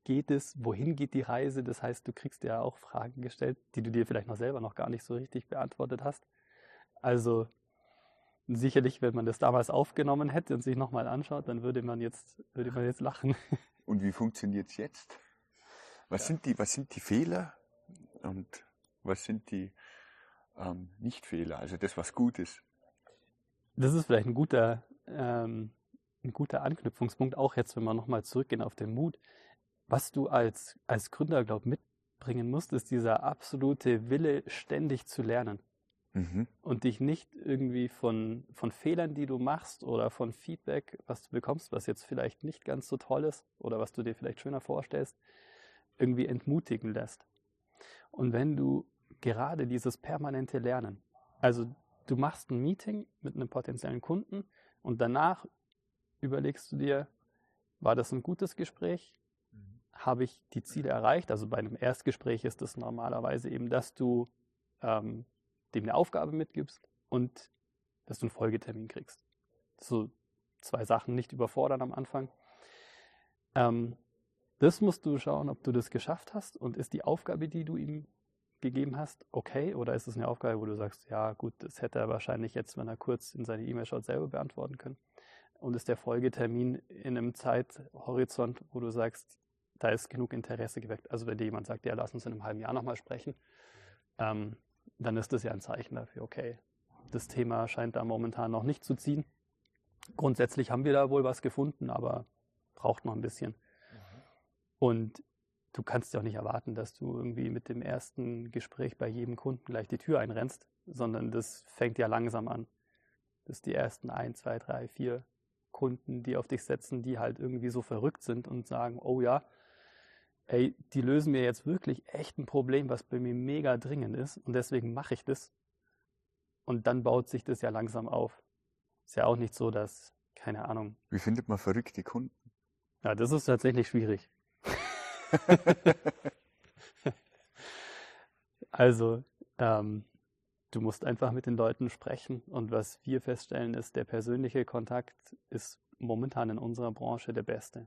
geht es, wohin geht die Reise? Das heißt, du kriegst ja auch Fragen gestellt, die du dir vielleicht noch selber noch gar nicht so richtig beantwortet hast. Also sicherlich, wenn man das damals aufgenommen hätte und sich nochmal anschaut, dann würde man jetzt, würde man jetzt lachen. Und wie funktioniert es jetzt? Was, ja. sind die, was sind die Fehler und was sind die ähm, Nicht-Fehler, also das, was gut ist? Das ist vielleicht ein guter, ähm, ein guter Anknüpfungspunkt, auch jetzt, wenn wir nochmal zurückgehen auf den Mut. Was du als, als Gründer, glaub mitbringen musst, ist dieser absolute Wille, ständig zu lernen. Mhm. Und dich nicht irgendwie von, von Fehlern, die du machst oder von Feedback, was du bekommst, was jetzt vielleicht nicht ganz so toll ist oder was du dir vielleicht schöner vorstellst, irgendwie entmutigen lässt. Und wenn du gerade dieses permanente Lernen, also du machst ein Meeting mit einem potenziellen Kunden und danach überlegst du dir, war das ein gutes Gespräch? Mhm. Habe ich die Ziele erreicht? Also bei einem Erstgespräch ist es normalerweise eben, dass du ähm, dem eine Aufgabe mitgibst und dass du einen Folgetermin kriegst. So zwei Sachen nicht überfordern am Anfang. Ähm, das musst du schauen, ob du das geschafft hast und ist die Aufgabe, die du ihm gegeben hast, okay? Oder ist es eine Aufgabe, wo du sagst, ja gut, das hätte er wahrscheinlich jetzt, wenn er kurz in seine E-Mail schaut, selber beantworten können. Und ist der Folgetermin in einem Zeithorizont, wo du sagst, da ist genug Interesse geweckt. Also wenn dir jemand sagt, ja, lass uns in einem halben Jahr nochmal sprechen, ähm, dann ist das ja ein Zeichen dafür, okay, das Thema scheint da momentan noch nicht zu ziehen. Grundsätzlich haben wir da wohl was gefunden, aber braucht noch ein bisschen. Und du kannst ja auch nicht erwarten, dass du irgendwie mit dem ersten Gespräch bei jedem Kunden gleich die Tür einrennst, sondern das fängt ja langsam an. Das ist die ersten ein, zwei, drei, vier Kunden, die auf dich setzen, die halt irgendwie so verrückt sind und sagen, oh ja, ey, die lösen mir jetzt wirklich echt ein Problem, was bei mir mega dringend ist und deswegen mache ich das. Und dann baut sich das ja langsam auf. Ist ja auch nicht so, dass, keine Ahnung. Wie findet man verrückte Kunden? Ja, das ist tatsächlich schwierig. also, Ähm, du musst einfach mit den Leuten sprechen. Und was wir feststellen, ist, der persönliche Kontakt ist momentan in unserer Branche der beste.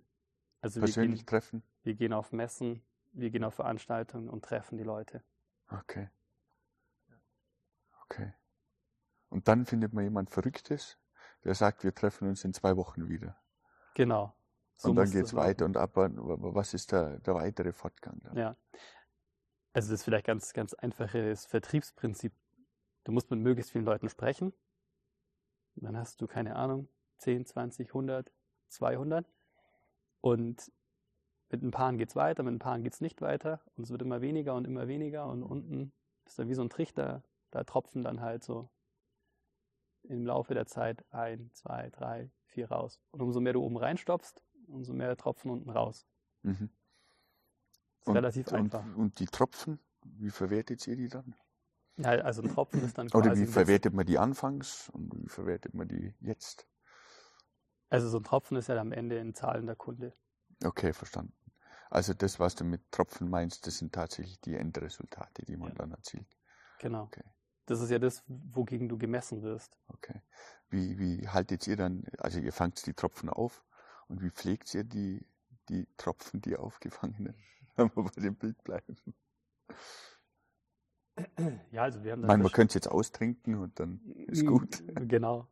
Also Persönlich wir gehen, treffen? Wir gehen auf Messen, wir gehen auf Veranstaltungen und treffen die Leute. Okay. Okay. Und dann findet man jemand Verrücktes, der sagt, wir treffen uns in zwei Wochen wieder. Genau. So und dann geht es weiter und ab. Was ist der, der weitere Fortgang? Dann? Ja. Also das ist vielleicht ganz, ganz einfaches Vertriebsprinzip. Du musst mit möglichst vielen Leuten sprechen. Dann hast du, keine Ahnung, 10, 20, 100, 200. Und mit ein paar geht es weiter, mit ein paar geht es nicht weiter. Und es wird immer weniger und immer weniger. Und unten ist dann wie so ein Trichter. Da tropfen dann halt so im Laufe der Zeit ein, zwei, drei, vier raus. Und umso mehr du oben reinstopfst, umso mehr Tropfen unten raus. Mhm. Ist und, relativ einfach. Und, und, die Tropfen, wie verwertet ihr die dann? Ja, also ein Tropfen ist dann quasi. Oder wie verwertet man die anfangs und wie verwertet man die jetzt? Also so ein Tropfen ist ja am Ende ein zahlender Kunde. Okay, verstanden. Also das, was du mit Tropfen meinst, das sind tatsächlich die Endresultate, die man ja. dann erzielt. Genau. Okay. Das ist ja das, wogegen du gemessen wirst. Okay. Wie, wie haltet ihr dann, also ihr fangt die Tropfen auf und wie pflegt ihr die, die Tropfen, die aufgefangenen, wenn wir bei dem Bild bleiben? Ja, also wir haben das. Ich meine, man könnte es jetzt austrinken und dann ist gut. Genau.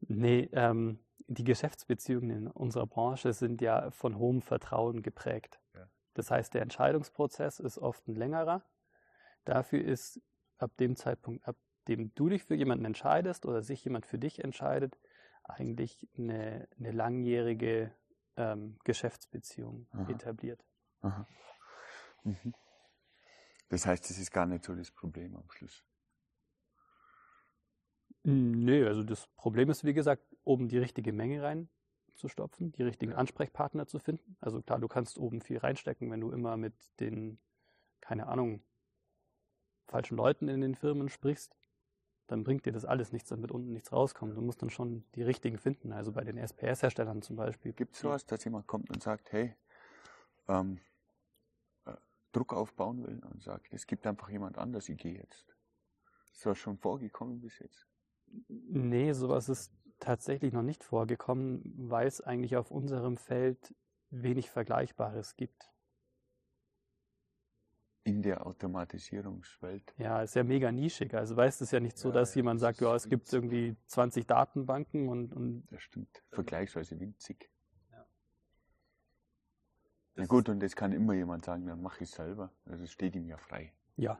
Nee, ähm, die Geschäftsbeziehungen in unserer Branche sind ja von hohem Vertrauen geprägt. Ja. Das heißt, der Entscheidungsprozess ist oft ein längerer. Dafür ist ab dem Zeitpunkt, ab dem du dich für jemanden entscheidest oder sich jemand für dich entscheidet, eigentlich eine, eine langjährige ähm, Geschäftsbeziehung Aha. etabliert. Aha. Mhm. Das heißt, es ist gar nicht so das Problem am Schluss. Nee, also das Problem ist, wie gesagt, oben die richtige Menge reinzustopfen, die richtigen. Ansprechpartner zu finden. Also klar, du kannst oben viel reinstecken, wenn du immer mit den, keine Ahnung, falschen Leuten in den Firmen sprichst, dann bringt dir das alles nichts, damit unten nichts rauskommt. Du musst dann schon die richtigen finden, also bei den SPS-Herstellern zum Beispiel. Gibt es sowas, dass jemand kommt und sagt, hey, ähm, äh, Druck aufbauen will und sagt, es gibt einfach jemand anders, ich gehe jetzt. Ist das schon vorgekommen bis jetzt? Nee, sowas ist tatsächlich noch nicht vorgekommen, weil es eigentlich auf unserem Feld wenig Vergleichbares gibt in der Automatisierungswelt. Ja, ist ja mega nischig. Also weißt du, es ist ja nicht so, dass ja, jemand sagt, ja, es gibt irgendwie 20 Datenbanken und, und. Das stimmt. Vergleichsweise winzig. Ja. Na gut, und das kann immer jemand sagen, dann mache ich es selber. Also es steht ihm ja frei. Ja.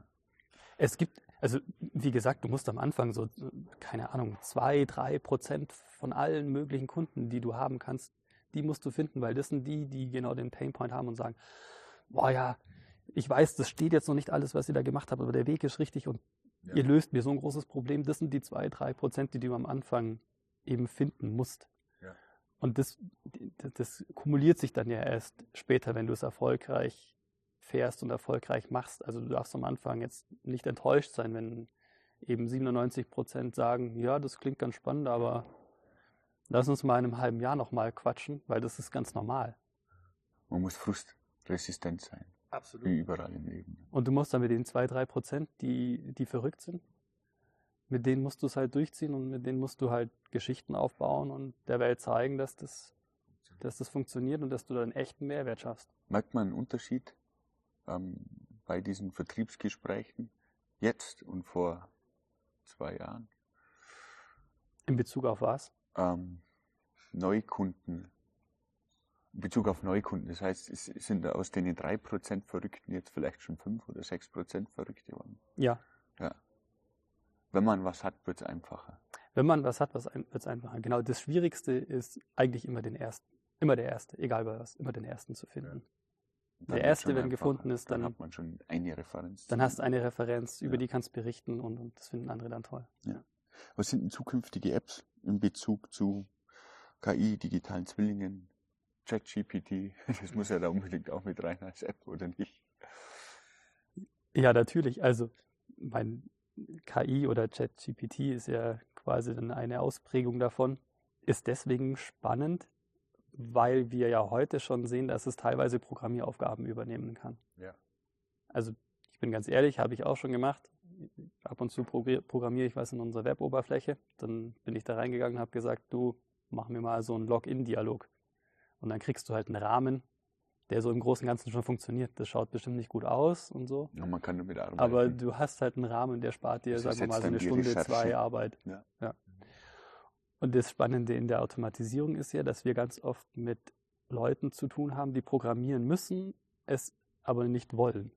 Es gibt, also wie gesagt, du musst am Anfang so, keine Ahnung, zwei, drei Prozent von allen möglichen Kunden, die du haben kannst, die musst du finden, weil das sind die, die genau den Painpoint haben und sagen, boah ja, ich weiß, das steht jetzt noch nicht alles, was ihr da gemacht habt, aber der Weg ist richtig und ja. ihr löst mir so ein großes Problem. Das sind die zwei, drei Prozent, die du am Anfang eben finden musst. Ja. Und das, das kumuliert sich dann ja erst später, wenn du es erfolgreich fährst und erfolgreich machst. Also du darfst am Anfang jetzt nicht enttäuscht sein, wenn eben 97 Prozent sagen, ja, das klingt ganz spannend, aber lass uns mal in einem halben Jahr nochmal quatschen, weil das ist ganz normal. Man muss frustresistent sein. Absolut. Wie überall im Leben. Und du musst dann mit den zwei, drei Prozent, die, die verrückt sind, mit denen musst du es halt durchziehen und mit denen musst du halt Geschichten aufbauen und der Welt zeigen, dass das, dass das funktioniert und dass du da einen echten Mehrwert schaffst. Merkt man einen Unterschied ähm, bei diesen Vertriebsgesprächen jetzt und vor zwei Jahren? In Bezug auf was? Ähm, Neukunden Bezug auf Neukunden. Das heißt, es sind aus den 3% Verrückten jetzt vielleicht schon 5 oder 6% Verrückte geworden. Ja. Ja. Wenn man was hat, wird es einfacher. Wenn man was hat, wird es einfacher. Genau, das Schwierigste ist eigentlich immer den ersten. Immer der Erste, egal bei was, immer den Ersten zu finden. Ja. Der Erste, wenn gefunden ist, dann, dann, hat man schon eine Referenz. Dann hast du eine Referenz, über ja. die kannst du berichten und, und, das finden andere dann toll. Ja. Was sind denn zukünftige Apps in Bezug zu KI, digitalen Zwillingen, ChatGPT, das muss ja da unbedingt auch mit rein als App, oder nicht? Ja, natürlich. Also mein KI oder ChatGPT ist ja quasi dann eine Ausprägung davon. Ist deswegen spannend, weil wir ja heute schon sehen, dass es teilweise Programmieraufgaben übernehmen kann. Ja. Also ich bin ganz ehrlich, habe ich auch schon gemacht. ab und zu programmiere ich was in unserer Web-Oberfläche. Dann bin ich da reingegangen und habe gesagt, du mach mir mal so einen Login-Dialog. Und dann kriegst du halt einen Rahmen, der so im Großen und Ganzen schon funktioniert. Das schaut bestimmt nicht gut aus und so. Ja, man kann damit arbeiten. Aber du hast halt einen Rahmen, der spart dir, sagen wir mal, so eine Stunde, Recherche. zwei Arbeit. Ja. ja. Und das Spannende in der Automatisierung ist ja, dass wir ganz oft mit Leuten zu tun haben, die programmieren müssen, es aber nicht wollen.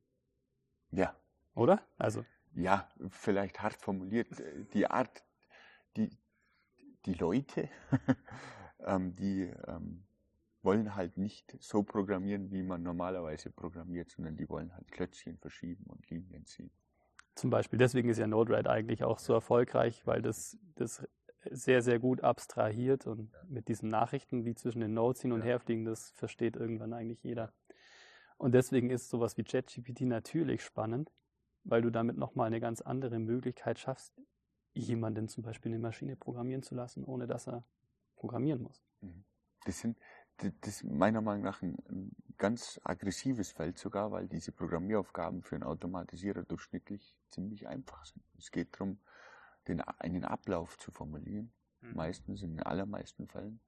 Ja. Oder? Also. Ja, vielleicht hart formuliert. Die Art, die, die Leute, ähm, die ähm, wollen halt nicht so programmieren, wie man normalerweise programmiert, sondern die wollen halt Klötzchen verschieben und Linien ziehen. Zum Beispiel, deswegen ist ja Node-RED eigentlich auch so erfolgreich, weil das, das sehr, sehr gut abstrahiert und mit diesen Nachrichten, die zwischen den Nodes hin und her fliegen, das versteht irgendwann eigentlich jeder. Und deswegen ist sowas wie ChatGPT natürlich spannend, weil du damit nochmal eine ganz andere Möglichkeit schaffst, jemanden zum Beispiel eine Maschine programmieren zu lassen, ohne dass er programmieren muss. Mhm. Das sind das ist meiner Meinung nach ein, ganz aggressives Feld sogar, weil diese Programmieraufgaben für einen Automatisierer durchschnittlich ziemlich einfach sind. Es geht darum, den, einen Ablauf zu formulieren, mhm. meistens in den allermeisten Fällen.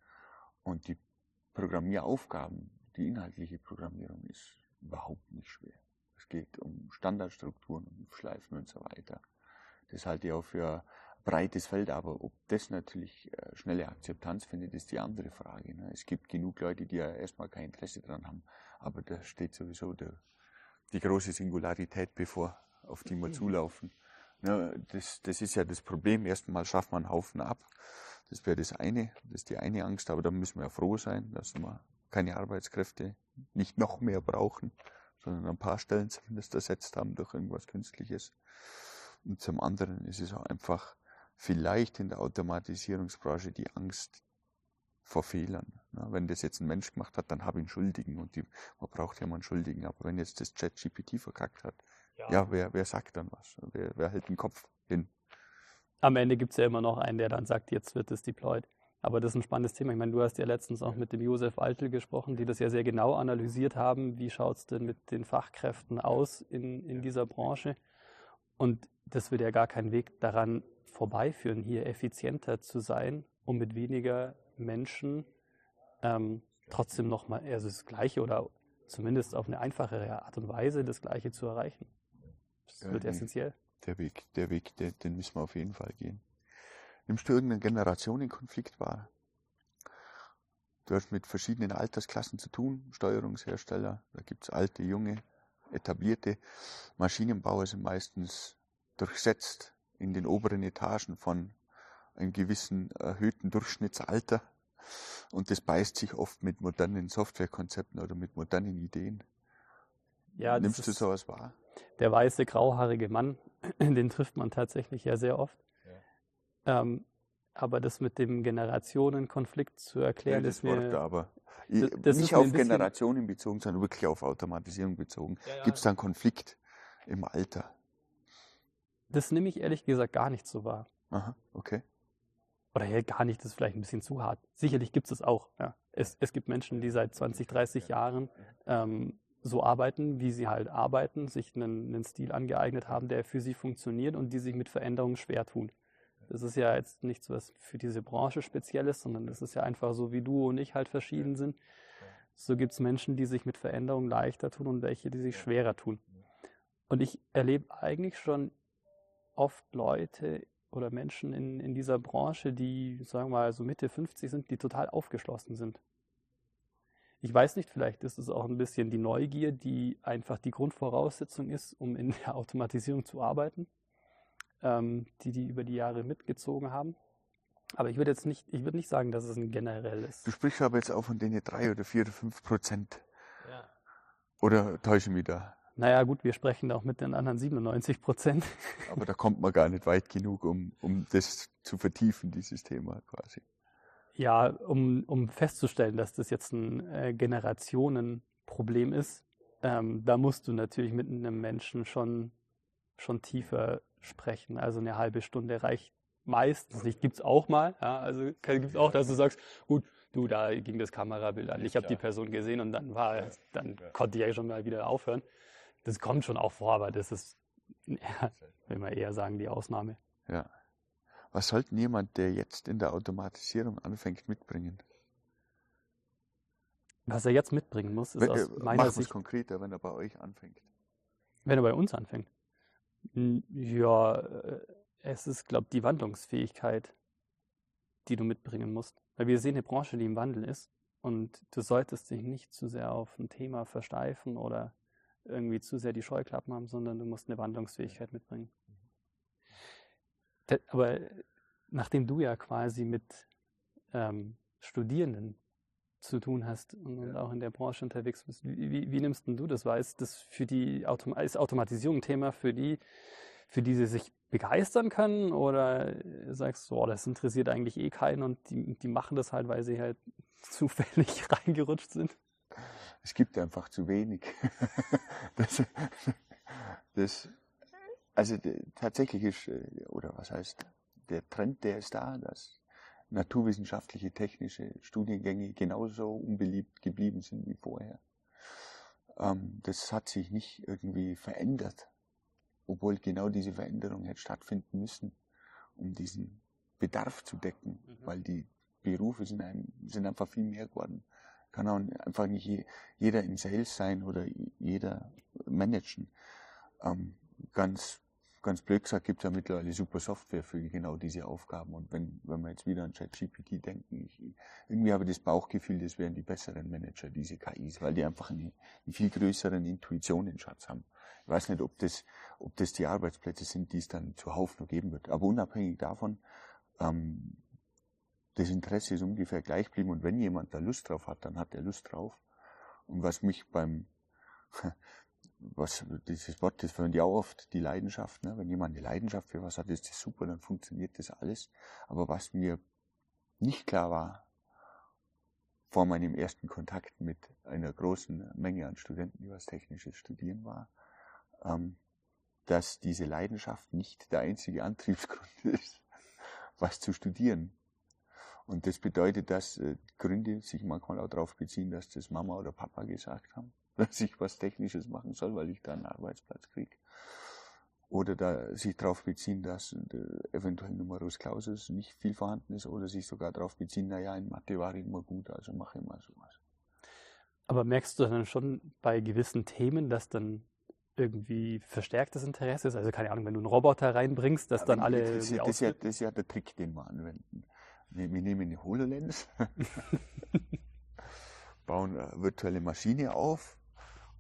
Und die Programmieraufgaben, die inhaltliche Programmierung ist überhaupt nicht schwer. Es geht um Standardstrukturen, um Schleifen und so weiter. Das halte ich auch für breites Feld, aber ob das natürlich äh, schnelle Akzeptanz findet, ist die andere Frage. Ne? Es gibt genug Leute, die ja erstmal kein Interesse dran haben, aber da steht sowieso der, die große Singularität bevor, auf die wir zulaufen. Ne? Das, das ist ja das Problem. Erstmal schafft man einen Haufen ab. Das wäre das eine, das ist die eine Angst, aber da müssen wir ja froh sein, dass wir keine Arbeitskräfte nicht noch mehr brauchen, sondern ein paar Stellen zumindest ersetzt haben durch irgendwas Künstliches. Und zum anderen ist es auch einfach vielleicht in der Automatisierungsbranche die Angst vor Fehlern. wenn das jetzt ein Mensch gemacht hat, dann habe ich einen Schuldigen und die, man braucht ja mal einen Schuldigen. Aber wenn jetzt das ChatGPT verkackt hat, ja, ja wer, wer sagt dann was? Wer, wer hält den Kopf hin? Am Ende gibt es ja immer noch einen, der dann sagt, jetzt wird es deployed. Aber das ist ein spannendes Thema. Ich meine, du hast ja letztens auch mit dem Josef Altel gesprochen, die das ja sehr genau analysiert haben. Wie schaut es denn mit den Fachkräften aus in, in dieser Branche? Und das wird ja gar kein Weg daran vorbeiführen, hier effizienter zu sein, um mit weniger Menschen ähm, trotzdem nochmal also das Gleiche oder zumindest auf eine einfachere Art und Weise das Gleiche zu erreichen. Das ja, wird essentiell. Der Weg, der Weg, der, den müssen wir auf jeden Fall gehen. Nimmst du irgendeinen Generationenkonflikt wahr? Du hast mit verschiedenen Altersklassen zu tun, Steuerungshersteller, da gibt es alte, junge, etablierte. Maschinenbauer sind meistens durchsetzt in den oberen Etagen von einem gewissen erhöhten Durchschnittsalter. Und das beißt sich oft mit modernen Softwarekonzepten oder mit modernen Ideen. Ja, Nimmst du sowas wahr? Der weiße, grauhaarige Mann, den trifft man tatsächlich ja sehr oft. Ja. Ähm, aber das mit dem Generationenkonflikt zu erklären, ja, das ist mir. Wort, aber das, das nicht auf Generationen bezogen, sondern wirklich auf Automatisierung bezogen. Ja, ja. Gibt es da einen Konflikt im Alter? Das nehme ich ehrlich gesagt gar nicht so wahr. Aha, okay. Oder ja, gar nicht, das ist vielleicht ein bisschen zu hart. Sicherlich gibt es es auch. Ja. Es, es gibt Menschen, die seit 20, 30 Jahren ähm, so arbeiten, wie sie halt arbeiten, sich einen, einen Stil angeeignet haben, der für sie funktioniert und die sich mit Veränderungen schwer tun. Das ist ja jetzt nichts, was für diese Branche speziell ist, sondern das ist ja einfach so, wie du und ich halt verschieden sind. So gibt es Menschen, die sich mit Veränderungen leichter tun und welche, die sich schwerer tun. Und ich erlebe eigentlich schon oft Leute oder Menschen in, in dieser Branche, die, sagen wir mal, so Mitte 50 sind, die total aufgeschlossen sind. Ich weiß nicht, vielleicht ist es auch ein bisschen die Neugier, die einfach die Grundvoraussetzung ist, um in der Automatisierung zu arbeiten, ähm, die die über die Jahre mitgezogen haben. Aber ich würde jetzt nicht, ich würde nicht sagen, dass es ein generelles. Du sprichst aber jetzt auch von denen drei oder vier oder fünf Prozent. Ja. Oder täusche mich da? Naja, gut, wir sprechen auch mit den anderen 97 Prozent. Aber da kommt man gar nicht weit genug, um, um das zu vertiefen, dieses Thema quasi. Ja, um, um festzustellen, dass das jetzt ein äh, Generationenproblem ist, ähm, da musst du natürlich mit einem Menschen schon, schon tiefer sprechen. Also eine halbe Stunde reicht meistens nicht. Gibt es auch mal. Ja, also gibt es auch, dass du sagst, gut, du, da ging das Kamerabild an. Ich habe die Person gesehen und dann war, dann konnte ich ja schon mal wieder aufhören das kommt schon auch vor, aber das ist Ja, will man eher sagen, die Ausnahme. Ja. Was sollte jemand, der jetzt in der Automatisierung anfängt, mitbringen? Was er jetzt mitbringen muss, ist Wenn, aus äh, meiner Mach Sicht, konkreter, wenn er bei euch anfängt. wenn er bei uns anfängt. Hm, Ja, äh, es ist, glaube ich, die Wandlungsfähigkeit, die du mitbringen musst. Weil wir sehen eine Branche, die im Wandel ist und du solltest dich nicht zu sehr auf ein Thema versteifen oder irgendwie zu sehr die Scheuklappen haben, sondern du musst eine Wandlungsfähigkeit mitbringen. Da- Aber nachdem du ja quasi mit ähm, Studierenden zu tun hast und, und auch in der Branche unterwegs bist, wie, wie, wie nimmst denn du das wahr? Ist das für die Autom ist Automatisierung ein Thema für die, für die sie sich begeistern können? Oder sagst du, oh, das interessiert eigentlich eh keinen und die, die machen das halt, weil sie halt zufällig reingerutscht sind? Es gibt einfach zu wenig. das, das, also tatsächlich ist, äh, oder was heißt, der Trend, der ist da, dass naturwissenschaftliche, technische Studiengänge genauso unbeliebt geblieben sind wie vorher. Ähm, das hat sich nicht irgendwie verändert, obwohl genau diese Veränderung hätte stattfinden müssen, um diesen Bedarf zu decken, Mhm. weil die Berufe sind, ein, sind einfach viel mehr geworden. Kann auch einfach nicht je, jeder in Sales sein oder jeder managen. Ähm, ganz, ganz blöd gesagt gibt es ja mittlerweile super Software für genau diese Aufgaben. Und wenn, wenn wir jetzt wieder an ChatGPT denken, ich, irgendwie habe ich das Bauchgefühl, das wären die besseren Manager, diese KIs, weil die einfach eine, einen viel größeren Intuitionenschatz haben. Ich weiß nicht, ob das, ob das die Arbeitsplätze sind, die es dann zuhauf noch geben wird. Aber unabhängig davon, ähm, das Interesse ist ungefähr gleich geblieben. Und wenn jemand da Lust drauf hat, dann hat er Lust drauf. Und was mich beim, was, dieses Wort, das verwenden die auch oft, die Leidenschaft, ne? Wenn jemand eine Leidenschaft für was hat, ist das super, dann funktioniert das alles. Aber was mir nicht klar war, vor meinem ersten Kontakt mit einer großen Menge an Studenten, die was Technisches studieren war, ähm, dass diese Leidenschaft nicht der einzige Antriebsgrund ist, was zu studieren. Und das bedeutet, dass äh, Gründe sich manchmal auch darauf beziehen, dass das Mama oder Papa gesagt haben, dass ich was Technisches machen soll, weil ich da einen Arbeitsplatz kriege. Oder da sich darauf beziehen, dass äh, eventuell Numerus Clausus nicht viel vorhanden ist, oder sich sogar darauf beziehen, naja, in Mathe war ich immer gut, also mache ich mal sowas. Aber merkst du dann schon bei gewissen Themen, dass dann irgendwie verstärktes Interesse ist? Also keine Ahnung, wenn du einen Roboter reinbringst, dass dann Aber alle das, ist, ja- das, ist ja, das ist ja der Trick, den wir anwenden. Wir, wir nehmen eine HoloLens, bauen eine virtuelle Maschine auf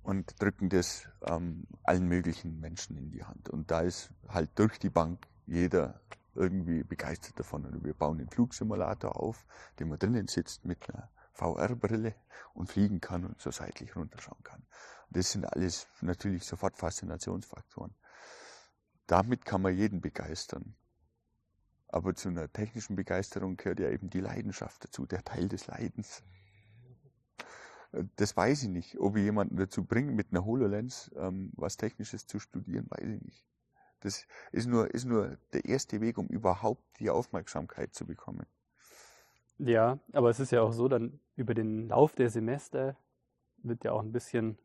und drücken das ähm, allen möglichen Menschen in die Hand. Und da ist halt durch die Bank jeder irgendwie begeistert davon. Und wir bauen einen Flugsimulator auf, den man drinnen sitzt mit einer VR-Brille und fliegen kann und so seitlich runterschauen kann. Das sind alles natürlich sofort Faszinationsfaktoren. Damit kann man jeden begeistern. Aber zu einer technischen Begeisterung gehört ja eben die Leidenschaft dazu, der Teil des Leidens. Äh, Das weiß ich nicht. Ob ich jemanden dazu bringe, mit einer HoloLens ähm, was Technisches zu studieren, weiß ich nicht. Das ist nur, ist nur der erste Weg, um überhaupt die Aufmerksamkeit zu bekommen. Ja, aber es ist ja auch so, dann über den Lauf der Semester wird ja auch ein bisschen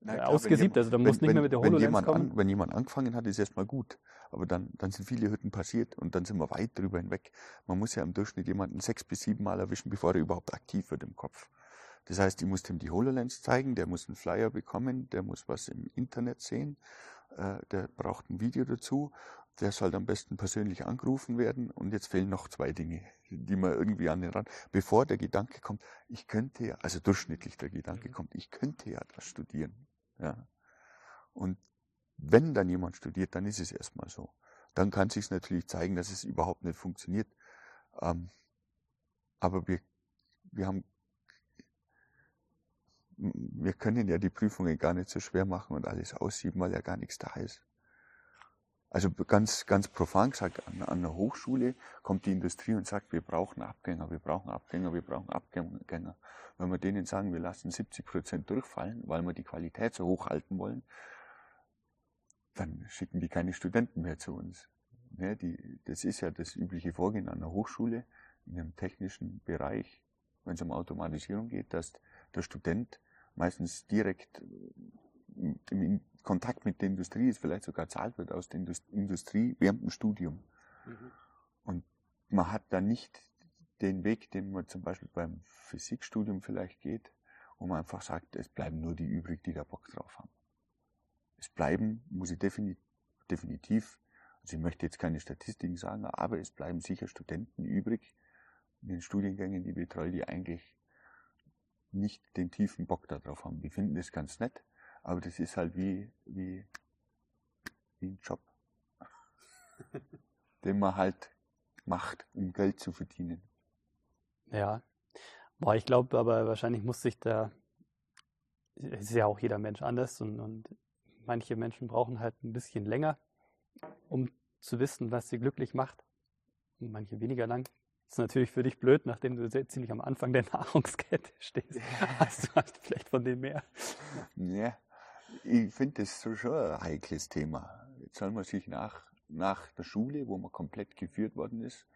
Na äh, klar, ausgesiebt. wenn Also dann wenn, musst du nicht wenn, mehr mit der wenn HoloLens jemand kommen. An, wenn jemand angefangen hat, ist erstmal gut. Aber dann, dann sind viele Hütten passiert und dann sind wir weit drüber hinweg. Man muss ja im Durchschnitt jemanden sechs bis sieben Mal erwischen, bevor er überhaupt aktiv wird im Kopf. Das heißt, ich muss dem die HoloLens zeigen, der muss einen Flyer bekommen, der muss was im Internet sehen, äh, der braucht ein Video dazu, der soll am besten persönlich angerufen werden und jetzt fehlen noch zwei Dinge, die man irgendwie an den Rand, bevor der Gedanke kommt, ich könnte ja, also durchschnittlich der Gedanke kommt, ich könnte ja das studieren. Ja. Und wenn dann jemand studiert, dann ist es erstmal so. Dann kann sich natürlich zeigen, dass es überhaupt nicht funktioniert. Ähm, aber wir, wir haben, wir können ja die Prüfungen gar nicht so schwer machen und alles aussieben, weil ja gar nichts da ist. Also ganz, ganz profan gesagt, an, an einer Hochschule kommt die Industrie und sagt, wir brauchen Abgänger, wir brauchen Abgänger, wir brauchen Abgänger. Wenn wir denen sagen, wir lassen 70 Prozent durchfallen, weil wir die Qualität so hoch halten wollen, dann schicken die keine Studenten mehr zu uns. Ja, die, das ist ja das übliche Vorgehen an einer Hochschule, in einem technischen Bereich, wenn es um Automatisierung geht, dass der Student meistens direkt im Kontakt mit der Industrie ist, vielleicht sogar zahlt wird aus der Industrie während dem Studium. Mhm. Und man hat dann nicht den Weg, den man zum Beispiel beim Physikstudium vielleicht geht, wo man einfach sagt, es bleiben nur die übrig, die da Bock drauf haben. Es bleiben, muss ich definitiv, also ich möchte jetzt keine Statistiken sagen, aber es bleiben sicher Studenten übrig in den Studiengängen, die betreue, die eigentlich nicht den tiefen Bock darauf haben. Die finden das ganz nett, aber das ist halt wie, wie, wie ein Job, den man halt macht, um Geld zu verdienen. Ja, boah, ich glaube aber wahrscheinlich muss sich da, es ist ja auch jeder Mensch anders und, und manche Menschen brauchen halt ein bisschen länger, um zu wissen, was sie glücklich macht. Und manche weniger lang. Das ist natürlich für dich blöd, nachdem du sehr ziemlich am Anfang der Nahrungskette stehst. Hast du hast vielleicht von dem mehr. Ja, ich finde das so schon ein heikles Thema. Jetzt soll man sich nach, nach der Schule, wo man komplett geführt worden ist,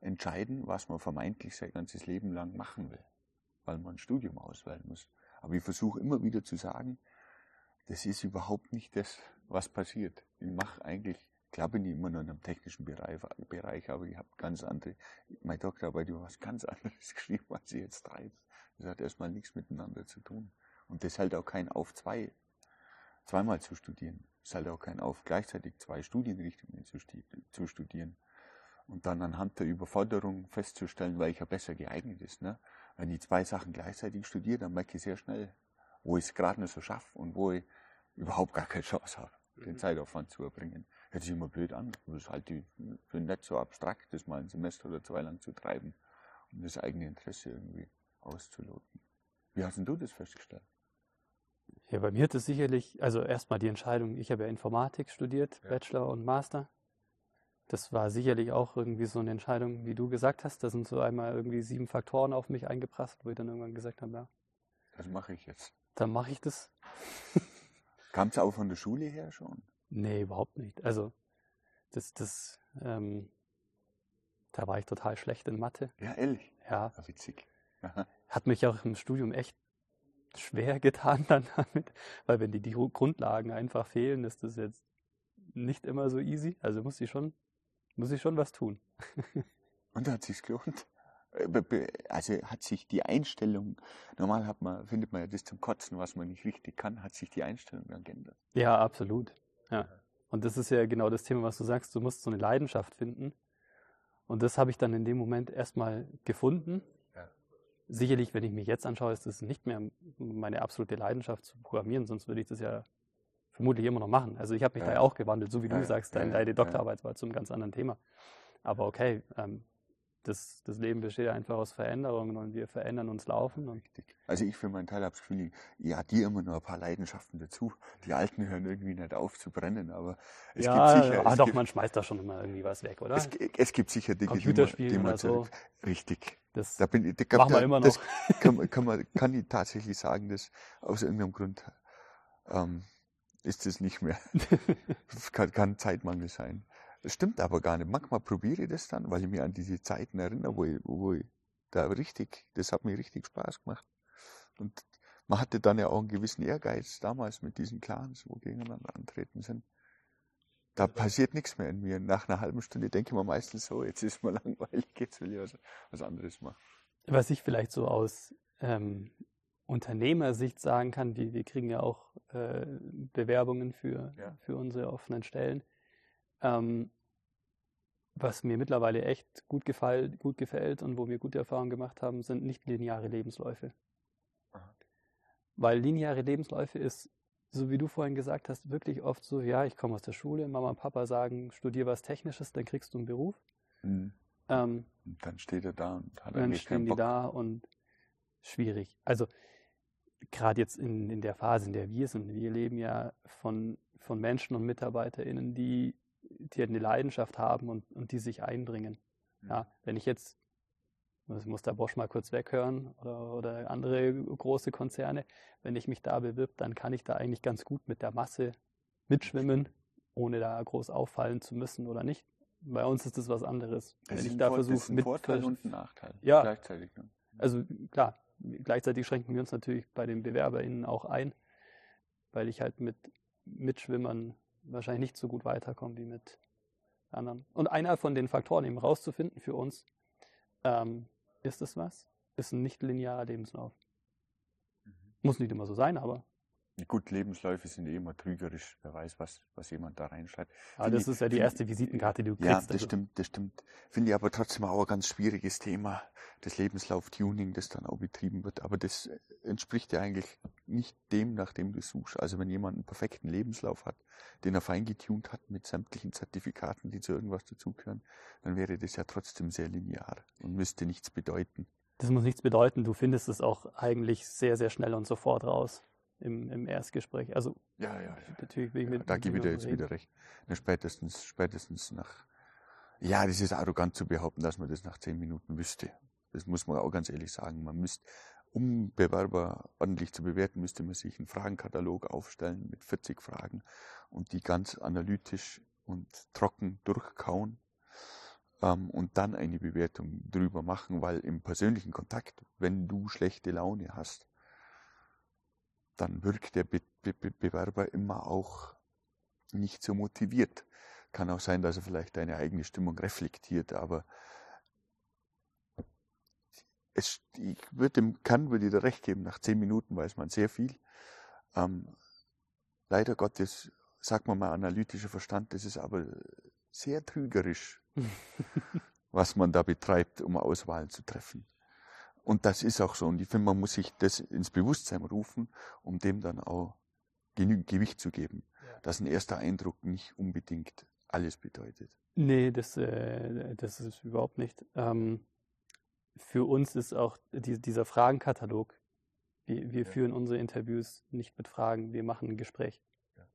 entscheiden, was man vermeintlich sein ganzes Leben lang machen will, weil man ein Studium auswählen muss. Aber ich versuche immer wieder zu sagen, das ist überhaupt nicht das, was passiert. Ich mache eigentlich, klar bin ich immer noch in einem technischen Bereich, Bereich aber ich habe ganz andere, meine Doktorarbeit über was ganz anderes geschrieben, als ich jetzt treibe. Das hat erstmal nichts miteinander zu tun. Und das ist halt auch kein Auf zwei, zweimal zu studieren. Ist halt auch kein Auf gleichzeitig zwei Studienrichtungen zu, zu studieren und dann anhand der Überforderung festzustellen, welcher besser geeignet ist. Ne? Wenn ich zwei Sachen gleichzeitig studiere, dann merke ich sehr schnell, wo ich es gerade nicht so schaffe und wo ich überhaupt gar keine Chance habe, den mhm. Zeitaufwand zu erbringen. Hört sich immer blöd an. Das ist halt für nicht so abstrakt, das mal ein Semester oder zwei lang zu treiben, um das eigene Interesse irgendwie auszuloten. Wie hast denn du das festgestellt? Ja, bei mir hat es sicherlich, also erstmal die Entscheidung, ich habe ja Informatik studiert, ja. Bachelor und Master das war sicherlich auch irgendwie so eine Entscheidung, wie du gesagt hast. Da sind so einmal irgendwie sieben Faktoren auf mich eingeprasselt, wo ich dann irgendwann gesagt habe, ja. Das mache ich jetzt. Dann mache ich das. Kam es auch von der Schule her schon? Nee, überhaupt nicht. Also, das, das, ähm, da war ich total schlecht in Mathe. Ja, ehrlich? Ja. ja witzig. Hat mich auch im Studium echt schwer getan dann damit, weil wenn die, die Grundlagen einfach fehlen, ist das jetzt nicht immer so easy. Also muss ich schon muss ich schon was tun. Und hat sich's gelohnt? Äh, also hat sich die Einstellung, normal hat man, findet man ja das zum Kotzen, was man nicht richtig kann, hat sich die Einstellung dann geändert. Ja, absolut. Ja. Und das ist ja genau das Thema, was du sagst, du musst so eine Leidenschaft finden. Und das habe ich dann in dem Moment erstmal gefunden. Sicherlich, wenn ich mich jetzt anschaue, ist das nicht mehr meine absolute Leidenschaft zu programmieren, sonst würde ich das ja vermutlich immer noch machen. Also ich habe mich ja. da ja auch gewandelt, so wie ja, du sagst, deine, deine Doktorarbeit war zu einem ganz anderen Thema. Aber okay, ähm, das, das Leben besteht einfach aus Veränderungen und wir verändern uns laufen. Richtig. Also ich für meinen Teil habe das Gefühl, ich addiere immer noch ein paar Leidenschaften dazu. Die alten hören irgendwie nicht auf zu brennen, aber es ja, gibt sicher... Ah, doch, gibt, man schmeißt da schon immer irgendwie was weg, oder? Es, es gibt sicher Dinge, die man, die man so. Richtig. Das da bin da, machen wir immer noch. Kann, kann, man, kann ich tatsächlich sagen, dass aus irgendeinem Grund ähm, ist es nicht mehr. Kann, kann Zeitmangel sein. Das stimmt aber gar nicht. Manchmal probiere ich das dann, weil ich mich an diese Zeiten erinnere, wo ich, wo ich da richtig, das hat mir richtig Spaß gemacht. Und man hatte dann ja auch einen gewissen Ehrgeiz damals mit diesen Clans, wo gegeneinander antreten sind. Da passiert nichts mehr in mir. Nach einer halben Stunde denke ich mir meistens so, jetzt ist mir langweilig, jetzt will ich was, was anderes machen. Was ich vielleicht so aus ähm, Unternehmersicht sagen kann, wir, wir kriegen ja auch äh, Bewerbungen für, ja. für unsere offenen Stellen. Ähm, was mir mittlerweile echt gut, gefall, gut gefällt und wo wir gute Erfahrungen gemacht haben, sind nicht lineare Lebensläufe. Aha. Weil lineare Lebensläufe ist, so wie du vorhin gesagt hast, wirklich oft so, ja, ich komme aus der Schule, Mama und Papa sagen, studier was Technisches, dann kriegst du einen Beruf. Mhm. Ähm, dann steht er da und hat Dann stehen die da und schwierig. Also gerade jetzt in, in der Phase, in der wir sind, wir leben ja von, von Menschen und MitarbeiterInnen, die, die halt eine Leidenschaft haben und, und die sich einbringen. Mhm. Ja, wenn ich jetzt, ich muss der Bosch mal kurz weghören oder, oder andere große Konzerne, wenn ich mich da bewirb, dann kann ich da eigentlich ganz gut mit der Masse mitschwimmen, ohne da groß auffallen zu müssen oder nicht. Bei uns ist das was anderes. Das wenn ich da versuche, mit Vorteil und Nachteil ja, gleichzeitig. Ne? Also klar, Gleichzeitig schränken wir uns natürlich bei den BewerberInnen auch ein. weil ich halt mit Mitschwimmern wahrscheinlich nicht so gut weiterkomme wie mit anderen. Und einer von den Faktoren eben rauszufinden für uns, ähm, ist es was? Ist ein nicht linearer Lebenslauf. Mhm. Muss nicht immer so sein, aber Gut, Lebensläufe sind eh immer trügerisch. Wer weiß, was, was jemand da reinschreibt. Aber das ist ja die erste Visitenkarte, die du kriegst. Ja, das also. stimmt, das stimmt. Finde ich aber trotzdem auch ein ganz schwieriges Thema, das Lebenslauf-Tuning, das dann auch betrieben wird. Aber das entspricht ja eigentlich nicht dem, nach dem du suchst. Also wenn jemand einen perfekten Lebenslauf hat, den er feingetunt hat mit sämtlichen Zertifikaten, die zu irgendwas dazugehören, dann wäre das ja trotzdem sehr linear und müsste nichts bedeuten. Das muss nichts bedeuten. Du findest es auch eigentlich sehr, sehr schnell und sofort raus im, im Erstgespräch. Also ja, ja, ja. natürlich bin ich mit. Da gebe ich dir jetzt reden. wieder recht. spätestens, spätestens nach. Ja, das ist arrogant zu behaupten, dass man das nach zehn Minuten wüsste. Das muss man auch ganz ehrlich sagen. Man müsste, um Bewerber ordentlich zu bewerten, müsste man sich einen Fragenkatalog aufstellen mit 40 Fragen und die ganz analytisch und trocken durchkauen ähm, und dann eine Bewertung drüber machen, weil im persönlichen Kontakt, wenn du schlechte Laune hast, dann wirkt der Be Be Bewerber immer auch nicht so motiviert. Kann auch sein, dass er vielleicht deine eigene Stimmung reflektiert, aber es, ich würde dem kann würde dir recht geben, nach zehn Minuten weiß man sehr viel. Ähm, leider Gottes, sagt man mal, analytischer Verstand, das ist aber sehr trügerisch, was man da betreibt, um Auswahlen zu treffen. Und das ist auch so. Und ich finde, man muss sich das ins Bewusstsein rufen, um dem dann auch genügend Gewicht zu geben. Ja. Dass ein erster Eindruck nicht unbedingt alles bedeutet. Nee, das, äh, das ist überhaupt nicht. Ähm, für uns ist auch die, dieser Fragenkatalog, wir, wir ja. führen unsere Interviews nicht mit Fragen, wir machen ein Gespräch. Ja.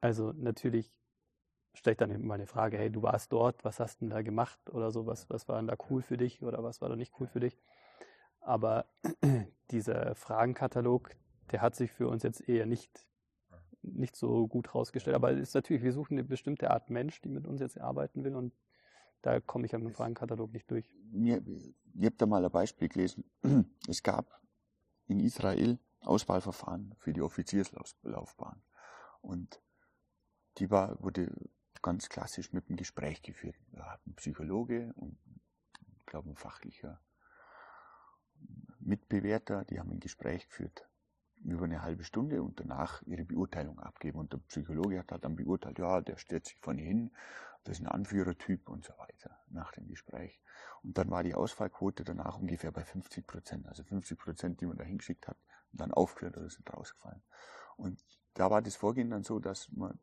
Also natürlich stelle ich dann immer eine Frage, hey, du warst dort, was hast du denn da gemacht oder so, was, was war denn da cool für dich oder was war da nicht cool für dich? Aber dieser Fragenkatalog, der hat sich für uns jetzt eher nicht, nicht so gut rausgestellt. Aber es ist natürlich, wir suchen eine bestimmte Art Mensch, die mit uns jetzt arbeiten will und da komme ich an dem Fragenkatalog nicht durch. Mir, ich habe da mal ein Beispiel gelesen. Es gab in Israel Auswahlverfahren für die Offizierslaufbahn. Und die war, wurde ganz klassisch mit einem Gespräch geführt. Da hat ein Psychologe und, glaube, ein fachlicher Mitbewerter, die haben ein Gespräch geführt über eine halbe Stunde und danach ihre Beurteilung abgeben. Und der Psychologe hat halt dann beurteilt, ja, der stellt sich vorne hin, das ist ein Anführertyp und so weiter nach dem Gespräch. Und dann war die Ausfallquote danach ungefähr bei 50 Prozent. Also 50 Prozent, die man da hingeschickt hat, und dann aufgehört oder sind rausgefallen. Und da war das Vorgehen dann so, dass man,